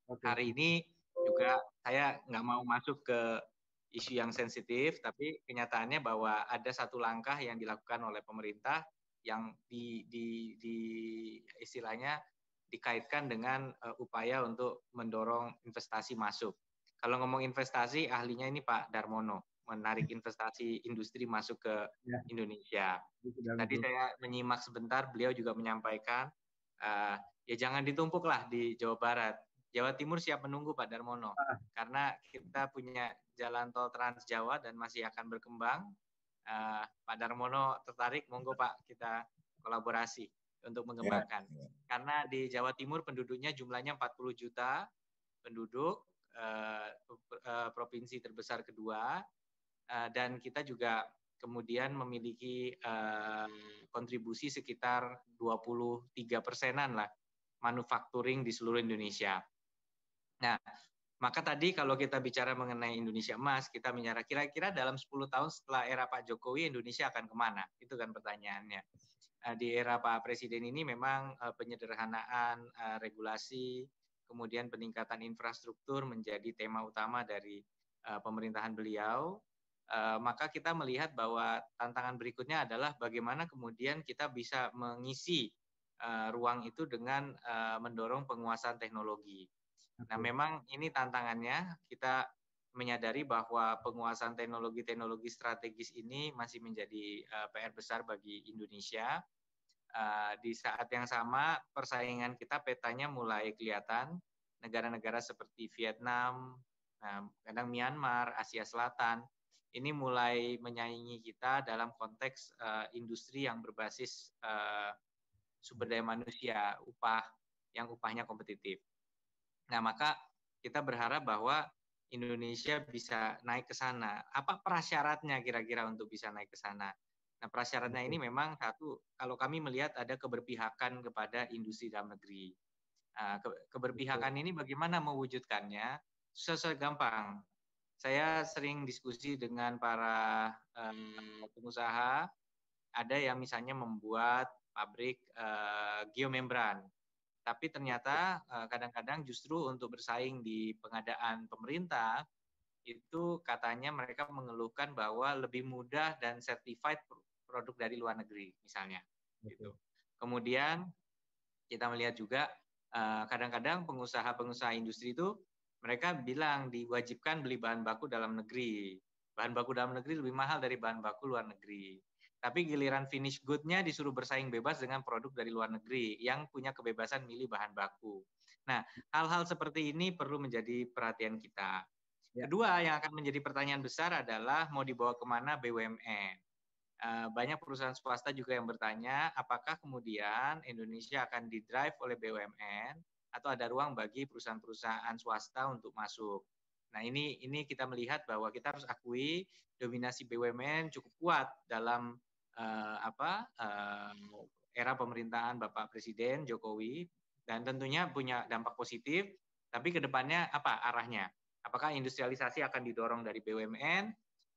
Okay. Hari ini juga saya nggak mau masuk ke isu yang sensitif, tapi kenyataannya bahwa ada satu langkah yang dilakukan oleh pemerintah yang di, di, di istilahnya dikaitkan dengan uh, upaya untuk mendorong investasi masuk. Kalau ngomong investasi, ahlinya ini Pak Darmono, menarik investasi industri masuk ke ya. Indonesia. Tadi saya menyimak sebentar, beliau juga menyampaikan, uh, ya jangan ditumpuklah di Jawa Barat. Jawa Timur siap menunggu Pak Darmono, ah. karena kita punya jalan tol Trans Jawa dan masih akan berkembang. Uh, Pak Darmono tertarik, monggo Pak kita kolaborasi untuk mengembangkan. Ya, ya. Karena di Jawa Timur penduduknya jumlahnya 40 juta penduduk, eh, provinsi terbesar kedua, eh, dan kita juga kemudian memiliki eh, kontribusi sekitar 23 persenan lah manufacturing di seluruh Indonesia. Nah, maka tadi kalau kita bicara mengenai Indonesia emas, kita bicara kira-kira dalam 10 tahun setelah era Pak Jokowi, Indonesia akan ke mana? Itu kan pertanyaannya. Eh, di era Pak Presiden ini memang eh, penyederhanaan eh, regulasi, kemudian peningkatan infrastruktur menjadi tema utama dari pemerintahan beliau. Maka kita melihat bahwa tantangan berikutnya adalah bagaimana kemudian kita bisa mengisi ruang itu dengan mendorong penguasaan teknologi Nah, memang ini tantangannya. Kita menyadari bahwa penguasaan teknologi-teknologi strategis ini masih menjadi uh, eh, PR besar bagi Indonesia. Uh, di saat yang sama, persaingan kita petanya mulai kelihatan. Negara-negara seperti Vietnam, uh, kadang Myanmar, Asia Selatan, ini mulai menyaingi kita dalam konteks uh, industri yang berbasis uh, sumber daya manusia, upah yang upahnya kompetitif. Nah, maka kita berharap bahwa Indonesia bisa naik ke sana. Apa prasyaratnya kira-kira untuk bisa naik ke sana? Nah, prasyaratnya ini memang satu, kalau kami melihat ada keberpihakan kepada industri dalam negeri. Nah, keberpihakan ini bagaimana mewujudkannya? Susah gampang. Saya sering diskusi dengan para um, pengusaha, ada yang misalnya membuat pabrik uh, geomembran. Tapi ternyata eh, kadang-kadang justru untuk bersaing di pengadaan pemerintah itu katanya mereka mengeluhkan bahwa lebih mudah dan certified produk dari luar negeri misalnya. Gitu. Kemudian kita melihat juga kadang-kadang pengusaha-pengusaha industri itu mereka bilang diwajibkan beli bahan baku dalam negeri. Bahan baku dalam negeri lebih mahal dari bahan baku luar negeri. Tapi giliran finish good-nya disuruh bersaing bebas dengan produk dari luar negeri yang punya kebebasan milih bahan baku. Nah, hal-hal seperti ini perlu menjadi perhatian kita. Ya. Kedua, yang akan menjadi pertanyaan besar adalah mau dibawa ke mana BUMN. Eh, banyak perusahaan swasta juga yang bertanya, apakah kemudian Indonesia akan didrive oleh BUMN atau ada ruang bagi perusahaan-perusahaan swasta untuk masuk. Nah ini ini kita melihat bahwa kita harus akui dominasi BUMN cukup kuat dalam uh, apa uh, era pemerintahan Bapak Presiden Jokowi dan tentunya punya dampak positif. Tapi ke depannya apa arahnya? Apakah industrialisasi akan didorong dari BUMN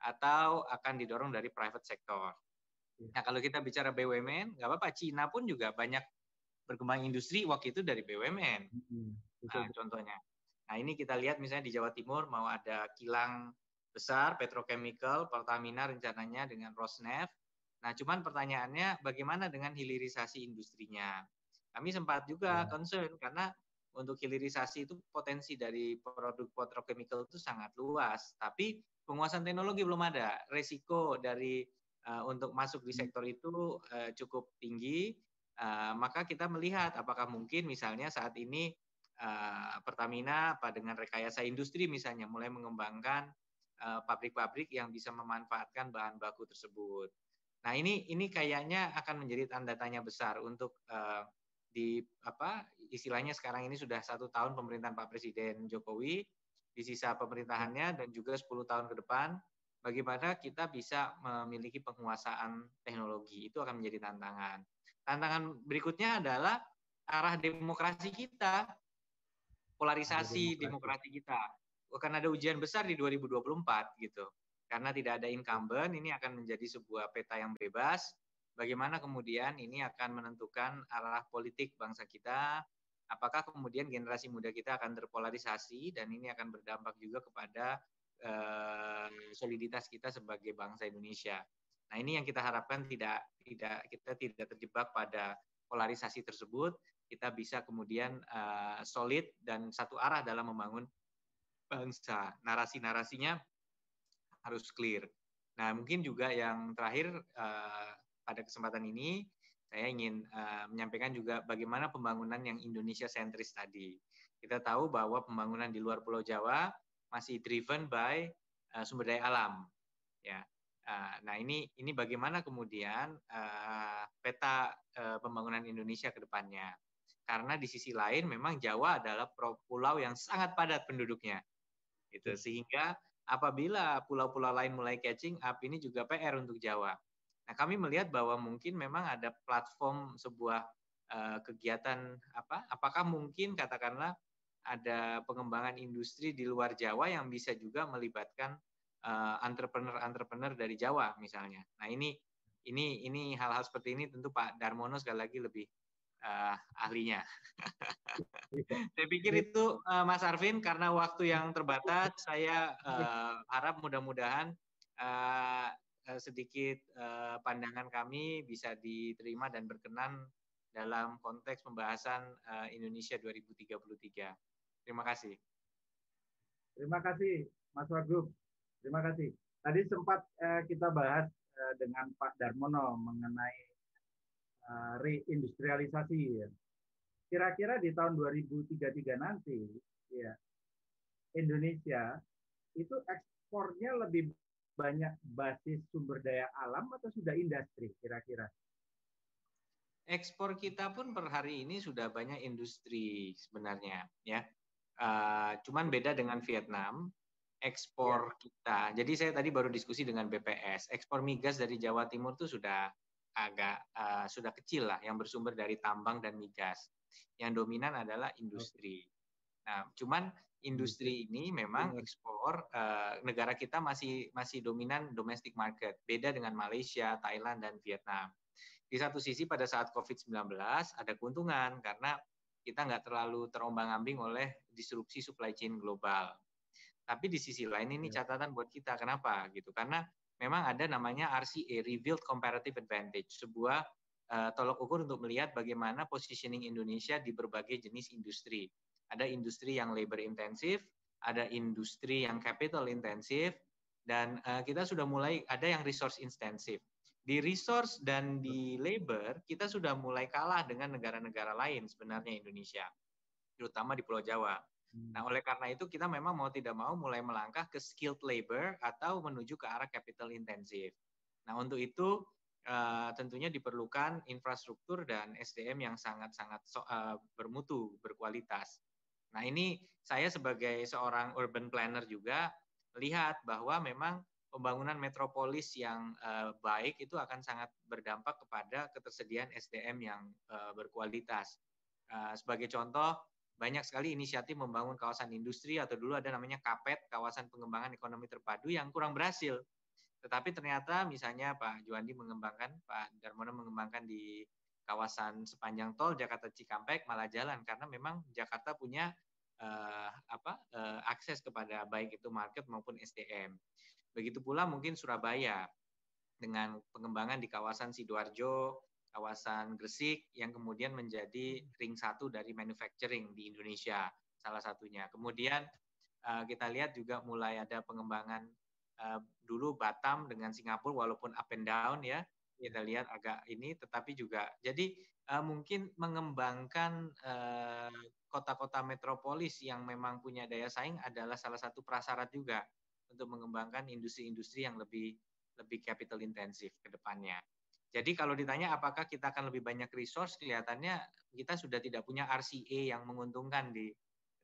atau akan didorong dari private sector? Nah kalau kita bicara BUMN, nggak apa-apa. Cina pun juga banyak berkembang industri waktu itu dari BUMN. Nah, contohnya. Nah ini kita lihat misalnya di Jawa Timur mau ada kilang besar petrochemical Pertamina rencananya dengan Rosneft Nah, cuman pertanyaannya bagaimana dengan hilirisasi industrinya? Kami sempat juga ya. concern karena untuk hilirisasi itu potensi dari produk petrochemical itu sangat luas, tapi penguasaan teknologi belum ada. Resiko dari uh, untuk masuk di hmm. sektor itu uh, cukup tinggi. Uh, maka kita melihat apakah mungkin misalnya saat ini uh, Pertamina apa dengan rekayasa industri misalnya mulai mengembangkan pabrik-pabrik uh, yang bisa memanfaatkan bahan baku tersebut. Nah ini ini kayaknya akan menjadi tanda tanya besar untuk di apa istilahnya sekarang ini sudah satu tahun pemerintahan Pak Presiden Jokowi di sisa pemerintahannya dan juga 10 tahun ke depan bagaimana kita bisa memiliki penguasaan teknologi itu akan menjadi tantangan. Tantangan berikutnya adalah arah demokrasi kita, polarisasi demokrasi. demokrasi kita. Akan ada ujian besar di 2024 gitu karena tidak ada incumbent ini akan menjadi sebuah peta yang bebas. Bagaimana kemudian ini akan menentukan arah politik bangsa kita? Apakah kemudian generasi muda kita akan terpolarisasi dan ini akan berdampak juga kepada uh, soliditas kita sebagai bangsa Indonesia. Nah ini yang kita harapkan tidak tidak kita tidak terjebak pada polarisasi tersebut. Kita bisa kemudian uh, solid dan satu arah dalam membangun bangsa. Narasi-narasinya harus clear. Nah, mungkin juga yang terakhir uh, pada kesempatan ini saya ingin uh, menyampaikan juga bagaimana pembangunan yang Indonesia sentris tadi. Kita tahu bahwa pembangunan di luar Pulau Jawa masih driven by uh, sumber daya alam, ya. Uh, nah ini ini bagaimana kemudian uh, peta uh, pembangunan Indonesia ke depannya? Karena di sisi lain memang Jawa adalah pulau yang sangat padat penduduknya, itu sehingga apabila pulau-pulau lain mulai catching up ini juga PR untuk Jawa. Nah kami melihat bahwa mungkin memang ada platform sebuah uh, kegiatan apa? Apakah mungkin katakanlah ada pengembangan industri di luar Jawa yang bisa juga melibatkan uh, entrepreneur-entrepreneur dari Jawa misalnya. Nah ini ini ini hal-hal seperti ini tentu Pak Darmono sekali lagi lebih uh, ahlinya. saya pikir itu uh, Mas Arvin karena waktu yang terbatas, saya uh, harap mudah-mudahan uh, sedikit uh, pandangan kami bisa diterima dan berkenan dalam konteks pembahasan uh, Indonesia 2033. Terima kasih. Terima kasih Mas Wagub. Terima kasih. Tadi sempat uh, kita bahas uh, dengan Pak Darmono mengenai uh, reindustrialisasi. Ya. Kira-kira di tahun 2033 nanti, ya Indonesia itu ekspornya lebih banyak basis sumber daya alam atau sudah industri kira-kira? Ekspor kita pun per hari ini sudah banyak industri sebenarnya, ya. Uh, cuman beda dengan Vietnam ekspor ya. kita. Jadi saya tadi baru diskusi dengan BPS. Ekspor migas dari Jawa Timur itu sudah agak uh, sudah kecil lah yang bersumber dari tambang dan migas. Yang dominan adalah industri. Nah, cuman industri ini memang ekspor uh, negara kita masih masih dominan domestic market. Beda dengan Malaysia, Thailand dan Vietnam. Di satu sisi pada saat COVID-19 ada keuntungan karena kita nggak terlalu terombang-ambing oleh disrupsi supply chain global. Tapi di sisi lain ini ya. catatan buat kita. Kenapa? Gitu. Karena memang ada namanya RCA, Revealed Comparative Advantage, sebuah uh, tolok ukur untuk melihat bagaimana positioning Indonesia di berbagai jenis industri. Ada industri yang labor intensif, ada industri yang capital intensif, dan uh, kita sudah mulai ada yang resource intensif. Di resource dan di labor kita sudah mulai kalah dengan negara-negara lain sebenarnya Indonesia, terutama di Pulau Jawa. Nah, oleh karena itu kita memang mau tidak mau mulai melangkah ke skilled labor atau menuju ke arah capital intensive. Nah, untuk itu uh, tentunya diperlukan infrastruktur dan SDM yang sangat-sangat so, uh, bermutu, berkualitas. Nah, ini saya sebagai seorang urban planner juga lihat bahwa memang pembangunan metropolis yang uh, baik itu akan sangat berdampak kepada ketersediaan SDM yang uh, berkualitas. Uh, sebagai contoh, banyak sekali inisiatif membangun kawasan industri atau dulu ada namanya KAPET, kawasan pengembangan ekonomi terpadu yang kurang berhasil. Tetapi ternyata misalnya Pak Juandi mengembangkan, Pak Darmono mengembangkan di kawasan sepanjang tol Jakarta Cikampek malah jalan karena memang Jakarta punya uh, apa uh, akses kepada baik itu market maupun SDM. Begitu pula mungkin Surabaya dengan pengembangan di kawasan Sidoarjo, kawasan Gresik yang kemudian menjadi ring satu dari manufacturing di Indonesia salah satunya. Kemudian uh, kita lihat juga mulai ada pengembangan uh, dulu Batam dengan Singapura walaupun up and down ya kita lihat agak ini tetapi juga jadi uh, mungkin mengembangkan kota-kota uh, metropolis yang memang punya daya saing adalah salah satu prasyarat juga untuk mengembangkan industri-industri yang lebih lebih capital intensif ke depannya. Jadi kalau ditanya apakah kita akan lebih banyak resource, kelihatannya kita sudah tidak punya RCA yang menguntungkan di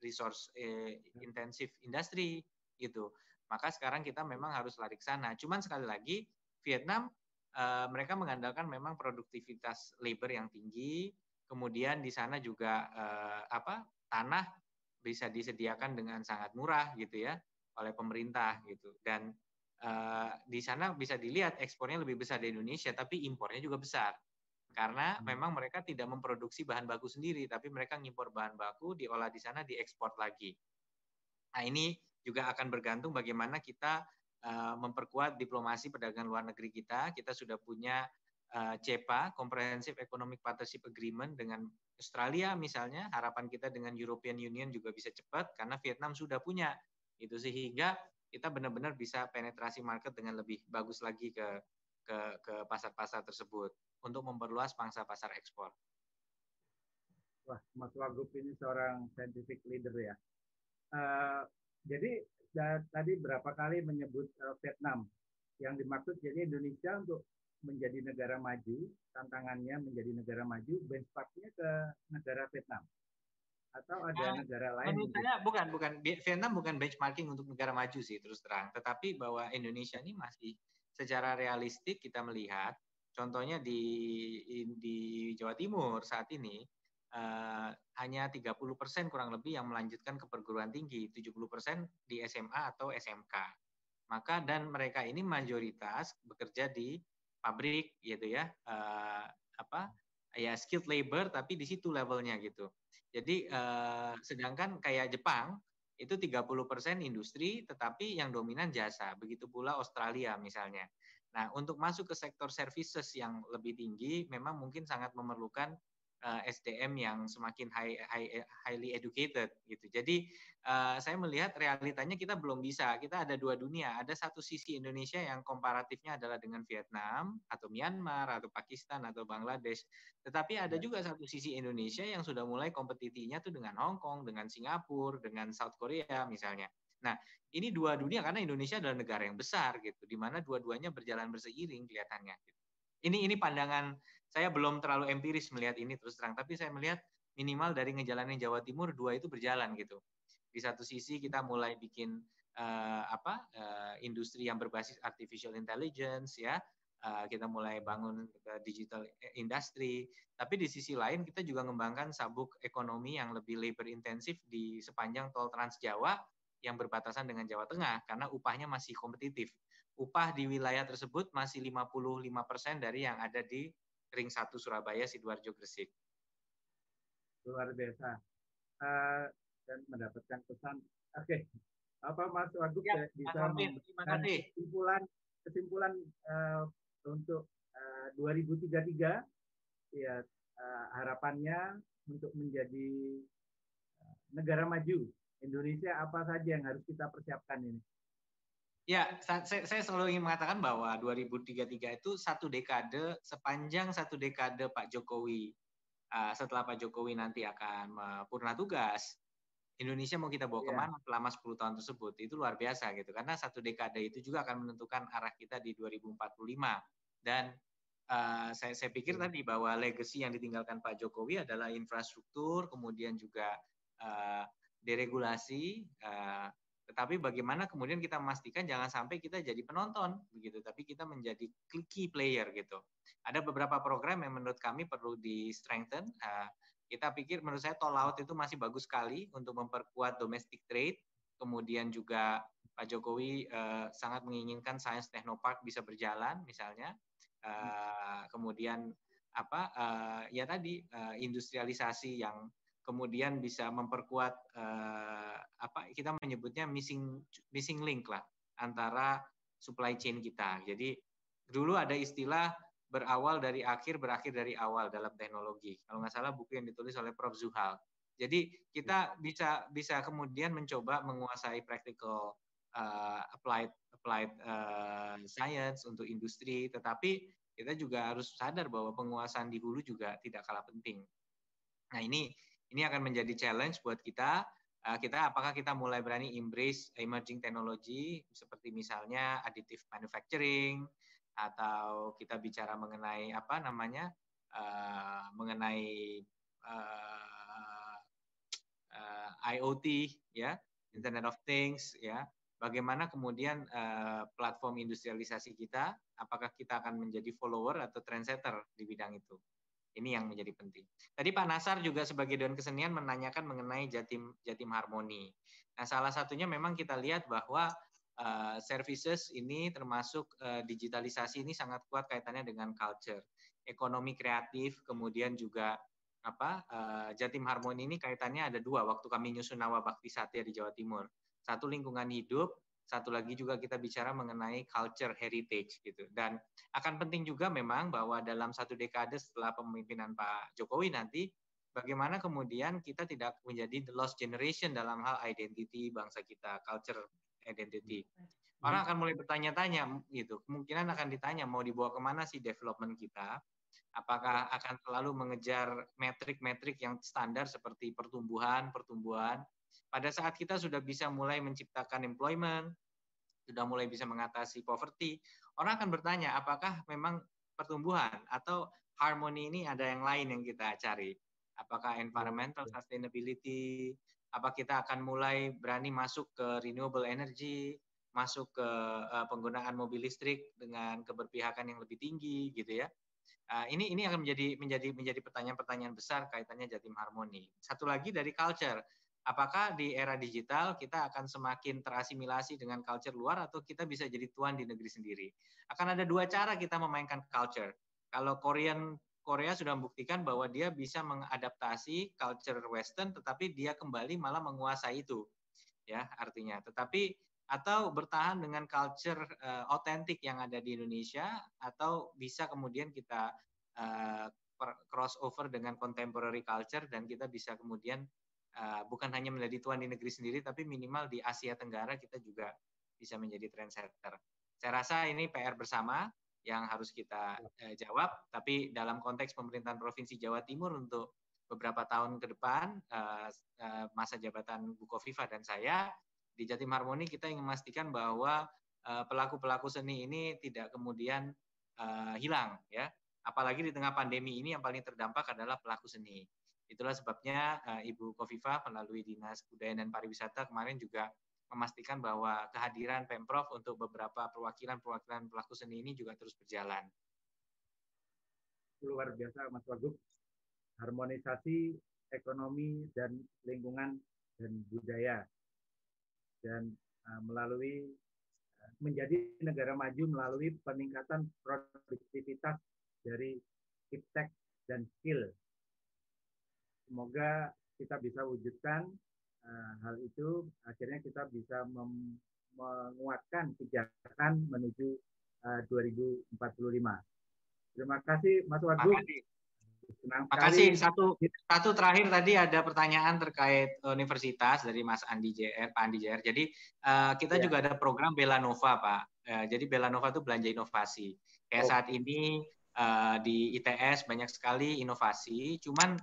resource eh, intensif industri gitu. Maka sekarang kita memang harus lari ke sana. Cuman sekali lagi Vietnam eh, mereka mengandalkan memang produktivitas labor yang tinggi, kemudian di sana juga eh, apa tanah bisa disediakan dengan sangat murah gitu ya oleh pemerintah gitu dan uh, di sana bisa dilihat ekspornya lebih besar dari Indonesia, tapi impornya juga besar. Karena hmm. memang mereka tidak memproduksi bahan baku sendiri, tapi mereka ngimpor bahan baku, diolah di sana, diekspor lagi. Nah ini juga akan bergantung bagaimana kita uh, memperkuat diplomasi perdagangan luar negeri kita. Kita sudah punya uh, CEPA, Comprehensive Economic Partnership Agreement dengan Australia misalnya. Harapan kita dengan European Union juga bisa cepat karena Vietnam sudah punya. Itu sehingga kita benar-benar bisa penetrasi market dengan lebih bagus lagi ke ke ke pasar-pasar tersebut untuk memperluas pangsa pasar ekspor. Wah, Mas Wagub ini seorang scientific leader ya. Uh, jadi tadi berapa kali menyebut uh, Vietnam. yang dimaksud jadi Indonesia untuk menjadi negara maju, tantangannya menjadi negara maju, benchmarknya ke negara Vietnam atau ada nah, negara lain? Menurut saya bukan bukan Vietnam bukan benchmarking untuk negara maju sih terus terang, tetapi bahwa Indonesia ini masih secara realistik kita melihat, contohnya di di Jawa Timur saat ini uh, hanya 30% kurang lebih yang melanjutkan ke perguruan tinggi, 70% di SMA atau SMK. Maka dan mereka ini mayoritas bekerja di pabrik gitu ya uh, apa ya skilled labor tapi di situ levelnya gitu. Jadi uh, sedangkan kayak Jepang itu 30% industri tetapi yang dominan jasa. Begitu pula Australia misalnya. Nah, untuk masuk ke sektor services yang lebih tinggi memang mungkin sangat memerlukan uh, eh, SDM yang semakin high, high, highly educated gitu. Jadi uh, saya melihat realitanya kita belum bisa. Kita ada dua dunia. Ada satu sisi Indonesia yang komparatifnya adalah dengan Vietnam atau Myanmar atau Pakistan atau Bangladesh. Tetapi ada ya. juga satu sisi Indonesia yang sudah mulai kompetitinya tuh dengan Hong Kong, dengan Singapura, dengan South Korea misalnya. Nah, ini dua dunia karena Indonesia adalah negara yang besar gitu, di mana dua-duanya berjalan berseiring kelihatannya. Gitu. Ini ini pandangan saya belum terlalu empiris melihat ini terus terang, tapi saya melihat minimal dari ngejalanin Jawa Timur dua itu berjalan gitu. Di satu sisi kita mulai bikin uh, apa uh, industri yang berbasis artificial intelligence ya, uh, kita mulai bangun digital industry. Tapi di sisi lain kita juga mengembangkan sabuk ekonomi yang lebih labor intensif di sepanjang tol Trans Jawa yang berbatasan dengan Jawa Tengah karena upahnya masih kompetitif. Upah di wilayah tersebut masih 55% dari yang ada di Ring 1 Surabaya, Sidoarjo, Gresik. Luar biasa. Uh, dan mendapatkan pesan. Oke. Okay. Apa Mas Wagub ya, bisa memberikan kesimpulan kesimpulan uh, untuk uh, 2033 ya uh, harapannya untuk menjadi negara maju Indonesia apa saja yang harus kita persiapkan ini? Ya, saya, saya selalu ingin mengatakan bahwa 2033 itu satu dekade, sepanjang satu dekade Pak Jokowi, uh, setelah Pak Jokowi nanti akan purna tugas, Indonesia mau kita bawa yeah. ke mana selama 10 tahun tersebut, itu luar biasa gitu. Karena satu dekade itu juga akan menentukan arah kita di 2045. Dan uh, saya, saya pikir yeah. tadi bahwa legacy yang ditinggalkan Pak Jokowi adalah infrastruktur, kemudian juga uh, deregulasi, uh, tetapi bagaimana kemudian kita memastikan jangan sampai kita jadi penonton begitu, tapi kita menjadi key player gitu. Ada beberapa program yang menurut kami perlu di strengthen. Uh, kita pikir menurut saya tol laut itu masih bagus sekali untuk memperkuat domestic trade. Kemudian juga Pak Jokowi uh, sangat menginginkan Science Technopark bisa berjalan misalnya. Uh, kemudian apa uh, ya tadi uh, industrialisasi yang kemudian bisa memperkuat uh, apa kita menyebutnya missing missing link lah antara supply chain kita. Jadi dulu ada istilah berawal dari akhir berakhir dari awal dalam teknologi. Kalau nggak salah buku yang ditulis oleh Prof Zuhal. Jadi kita bisa bisa kemudian mencoba menguasai practical uh, applied applied uh, science untuk industri, tetapi kita juga harus sadar bahwa penguasaan di hulu juga tidak kalah penting. Nah ini ini akan menjadi challenge buat kita. Uh, kita apakah kita mulai berani embrace emerging technology seperti misalnya additive manufacturing atau kita bicara mengenai apa namanya uh, mengenai uh, uh, IoT ya Internet of Things ya. Bagaimana kemudian uh, platform industrialisasi kita? Apakah kita akan menjadi follower atau trendsetter di bidang itu ini yang menjadi penting. Tadi Pak Nasar juga sebagai Dewan Kesenian menanyakan mengenai Jatim Jatim Harmoni. Nah, salah satunya memang kita lihat bahwa uh, services ini termasuk uh, digitalisasi ini sangat kuat kaitannya dengan culture, ekonomi kreatif, kemudian juga apa uh, Jatim Harmoni ini kaitannya ada dua. Waktu kami nyusun Nawa Bakti Satya di Jawa Timur, satu lingkungan hidup, satu lagi juga kita bicara mengenai culture heritage gitu. Dan akan penting juga memang bahwa dalam satu dekade setelah pemimpinan Pak Jokowi nanti bagaimana kemudian kita tidak menjadi the lost generation dalam hal identity bangsa kita culture identity. Orang akan mulai bertanya-tanya gitu. Kemungkinan akan ditanya mau dibawa ke mana sih development kita? Apakah akan selalu mengejar metrik-metrik yang standar seperti pertumbuhan pertumbuhan pada saat kita sudah bisa mulai menciptakan employment, sudah mulai bisa mengatasi poverty, orang akan bertanya apakah memang pertumbuhan atau harmoni ini ada yang lain yang kita cari. Apakah environmental sustainability, apa kita akan mulai berani masuk ke renewable energy, masuk ke uh, penggunaan mobil listrik dengan keberpihakan yang lebih tinggi gitu ya. Uh, ini ini akan menjadi menjadi menjadi pertanyaan-pertanyaan besar kaitannya Jatim Harmoni. Satu lagi dari culture. Apakah di era digital kita akan semakin terasimilasi dengan culture luar atau kita bisa jadi tuan di negeri sendiri? Akan ada dua cara kita memainkan culture. Kalau Korean Korea sudah membuktikan bahwa dia bisa mengadaptasi culture Western, tetapi dia kembali malah menguasai itu, ya artinya. Tetapi atau bertahan dengan culture uh, otentik yang ada di Indonesia, atau bisa kemudian kita uh, crossover dengan contemporary culture dan kita bisa kemudian uh, bukan hanya menjadi tuan di negeri sendiri, tapi minimal di Asia Tenggara kita juga bisa menjadi trendsetter. Saya rasa ini PR bersama yang harus kita uh, jawab. Tapi dalam konteks pemerintahan Provinsi Jawa Timur untuk beberapa tahun ke depan uh, uh, masa jabatan Bu Kofifa dan saya di Jatim Harmoni kita ingin memastikan bahwa pelaku-pelaku seni ini tidak kemudian uh, hilang ya. Apalagi di tengah pandemi ini yang paling terdampak adalah pelaku seni. Itulah sebabnya uh, Ibu Kofifa melalui Dinas Budaya dan Pariwisata kemarin juga memastikan bahwa kehadiran Pemprov untuk beberapa perwakilan-perwakilan pelaku seni ini juga terus berjalan. Luar biasa Mas Wagub. Harmonisasi ekonomi dan lingkungan dan budaya. Dan uh, melalui uh, menjadi negara maju melalui peningkatan produktivitas dari iptek dan skill. Semoga kita bisa wujudkan uh, hal itu akhirnya kita bisa menguatkan pijakan menuju uh, 2045. Terima kasih Mas Wagub. Terima kasih. Satu satu terakhir tadi ada pertanyaan terkait universitas dari Mas Andi JR, Pak Andi JR. Jadi uh, kita ya. juga ada program Bela Nova, Pak. Uh, jadi Bela Nova itu belanja inovasi. Kayak oh. saat ini uh, di ITS banyak sekali inovasi. Cuman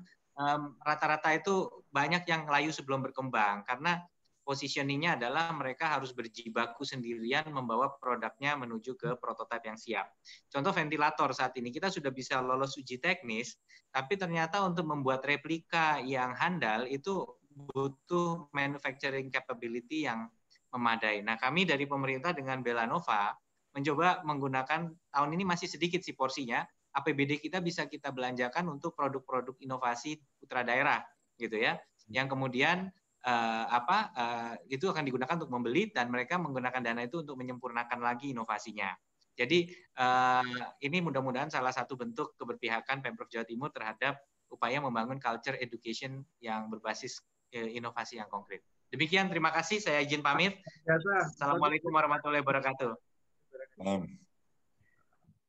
rata-rata um, itu banyak yang layu sebelum berkembang karena positioningnya adalah mereka harus berjibaku sendirian membawa produknya menuju ke prototipe yang siap. Contoh ventilator saat ini kita sudah bisa lolos uji teknis, tapi ternyata untuk membuat replika yang handal itu butuh manufacturing capability yang memadai. Nah, kami dari pemerintah dengan Belanova mencoba menggunakan tahun ini masih sedikit sih porsinya, APBD kita bisa kita belanjakan untuk produk-produk inovasi putra daerah gitu ya. Yang kemudian uh, apa uh, itu akan digunakan untuk membeli dan mereka menggunakan dana itu untuk menyempurnakan lagi inovasinya. Jadi uh, ini mudah-mudahan salah satu bentuk keberpihakan pemprov Jawa Timur terhadap upaya membangun culture education yang berbasis uh, inovasi yang konkret. Demikian terima kasih. Saya izin pamit. Assalamualaikum warahmatullahi wabarakatuh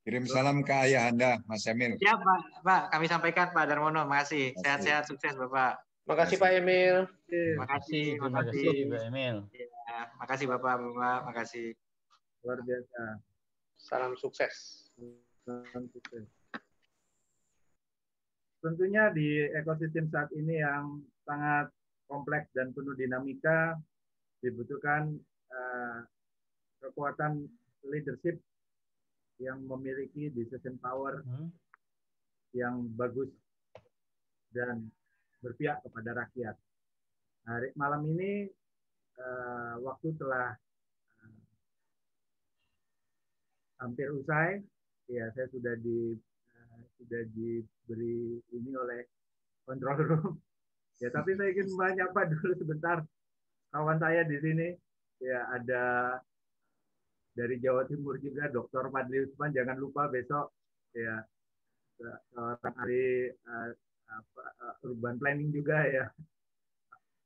Kirim salam ke ayah Anda, Mas Emil. Ya, Pak. Pak, kami sampaikan Pak Darmono. Makasih. Sehat-sehat, sukses, Bapak. Makasih Pak Emil. Makasih, makasih Pak Emil. Ya, makasih Bapak, Bapak, makasih. Luar biasa. Salam sukses. Salam sukses. Tentunya di ekosistem saat ini yang sangat kompleks dan penuh dinamika dibutuhkan uh, kekuatan leadership yang memiliki decision power hmm. yang bagus dan berpihak kepada rakyat. Hari malam ini uh, waktu telah uh, hampir usai. Ya, saya sudah di uh, sudah diberi ini oleh control room. Ya, tapi saya ingin menyapa dulu sebentar kawan saya di sini. Ya, ada dari Jawa Timur juga Dr. Fadli Usman jangan lupa besok ya seorang ahli uh, apa, uh, urban planning juga ya.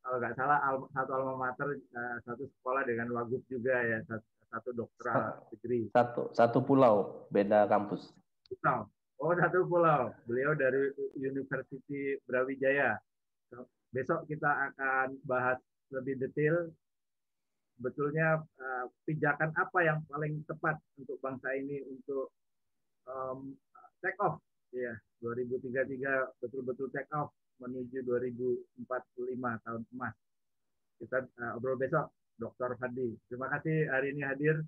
Kalau nggak salah satu alma mater uh, satu sekolah dengan wagub juga ya satu, satu dokteral degree. satu satu pulau beda kampus. Pulau. Oh satu pulau. Beliau dari University Brawijaya. Besok kita akan bahas lebih detail sebetulnya uh, pijakan apa yang paling tepat untuk bangsa ini untuk um, take off ya 2033 betul-betul take off menuju 2045 tahun emas kita uh, obrol besok Dr. Fadli. Terima kasih hari ini hadir.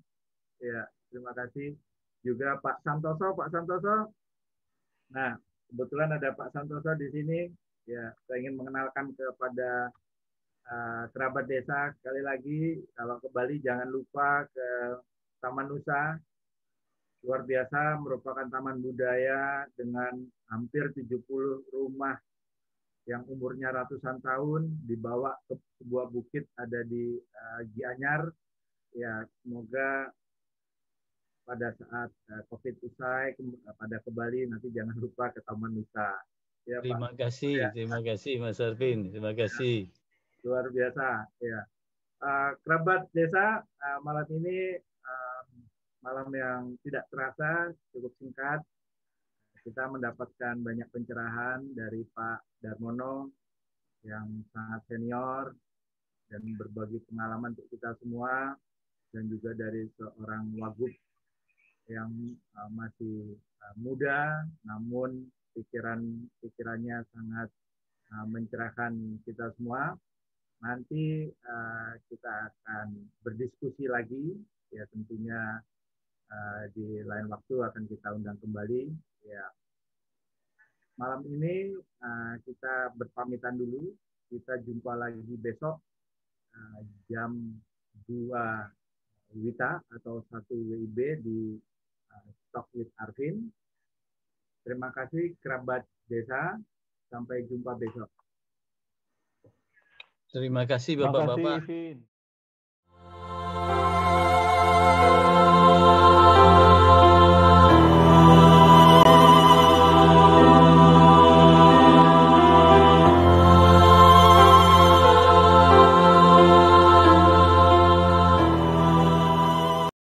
Ya, terima kasih juga Pak Santoso. Pak Santoso. Nah, kebetulan ada Pak Santoso di sini. Ya, saya ingin mengenalkan kepada uh, kerabat desa sekali lagi kalau ke Bali jangan lupa ke Taman Nusa. Luar biasa merupakan taman budaya dengan hampir 70 rumah yang umurnya ratusan tahun dibawa ke sebuah bukit ada di uh, Gianyar. Ya, semoga pada saat uh, COVID usai pada ke Bali nanti jangan lupa ke Taman Nusa. Ya, terima Pak. kasih, ya. terima kasih Mas Arvin, terima kasih. Luar biasa, ya. Uh, kerabat desa uh, malam ini uh, malam yang tidak terasa cukup singkat. Kita mendapatkan banyak pencerahan dari Pak Darmono yang sangat senior dan berbagi pengalaman untuk kita semua dan juga dari seorang wagub yang uh, masih muda namun pikiran pikirannya sangat mencerahkan kita semua. Nanti uh, kita akan berdiskusi lagi ya tentunya uh, di lain waktu akan kita undang kembali ya. Malam ini uh, kita berpamitan dulu. Kita jumpa lagi besok uh, jam 2 Wita atau satu WIB di Talk with Arvin. Terima kasih kerabat desa. Sampai jumpa besok. Terima kasih Bapak-bapak.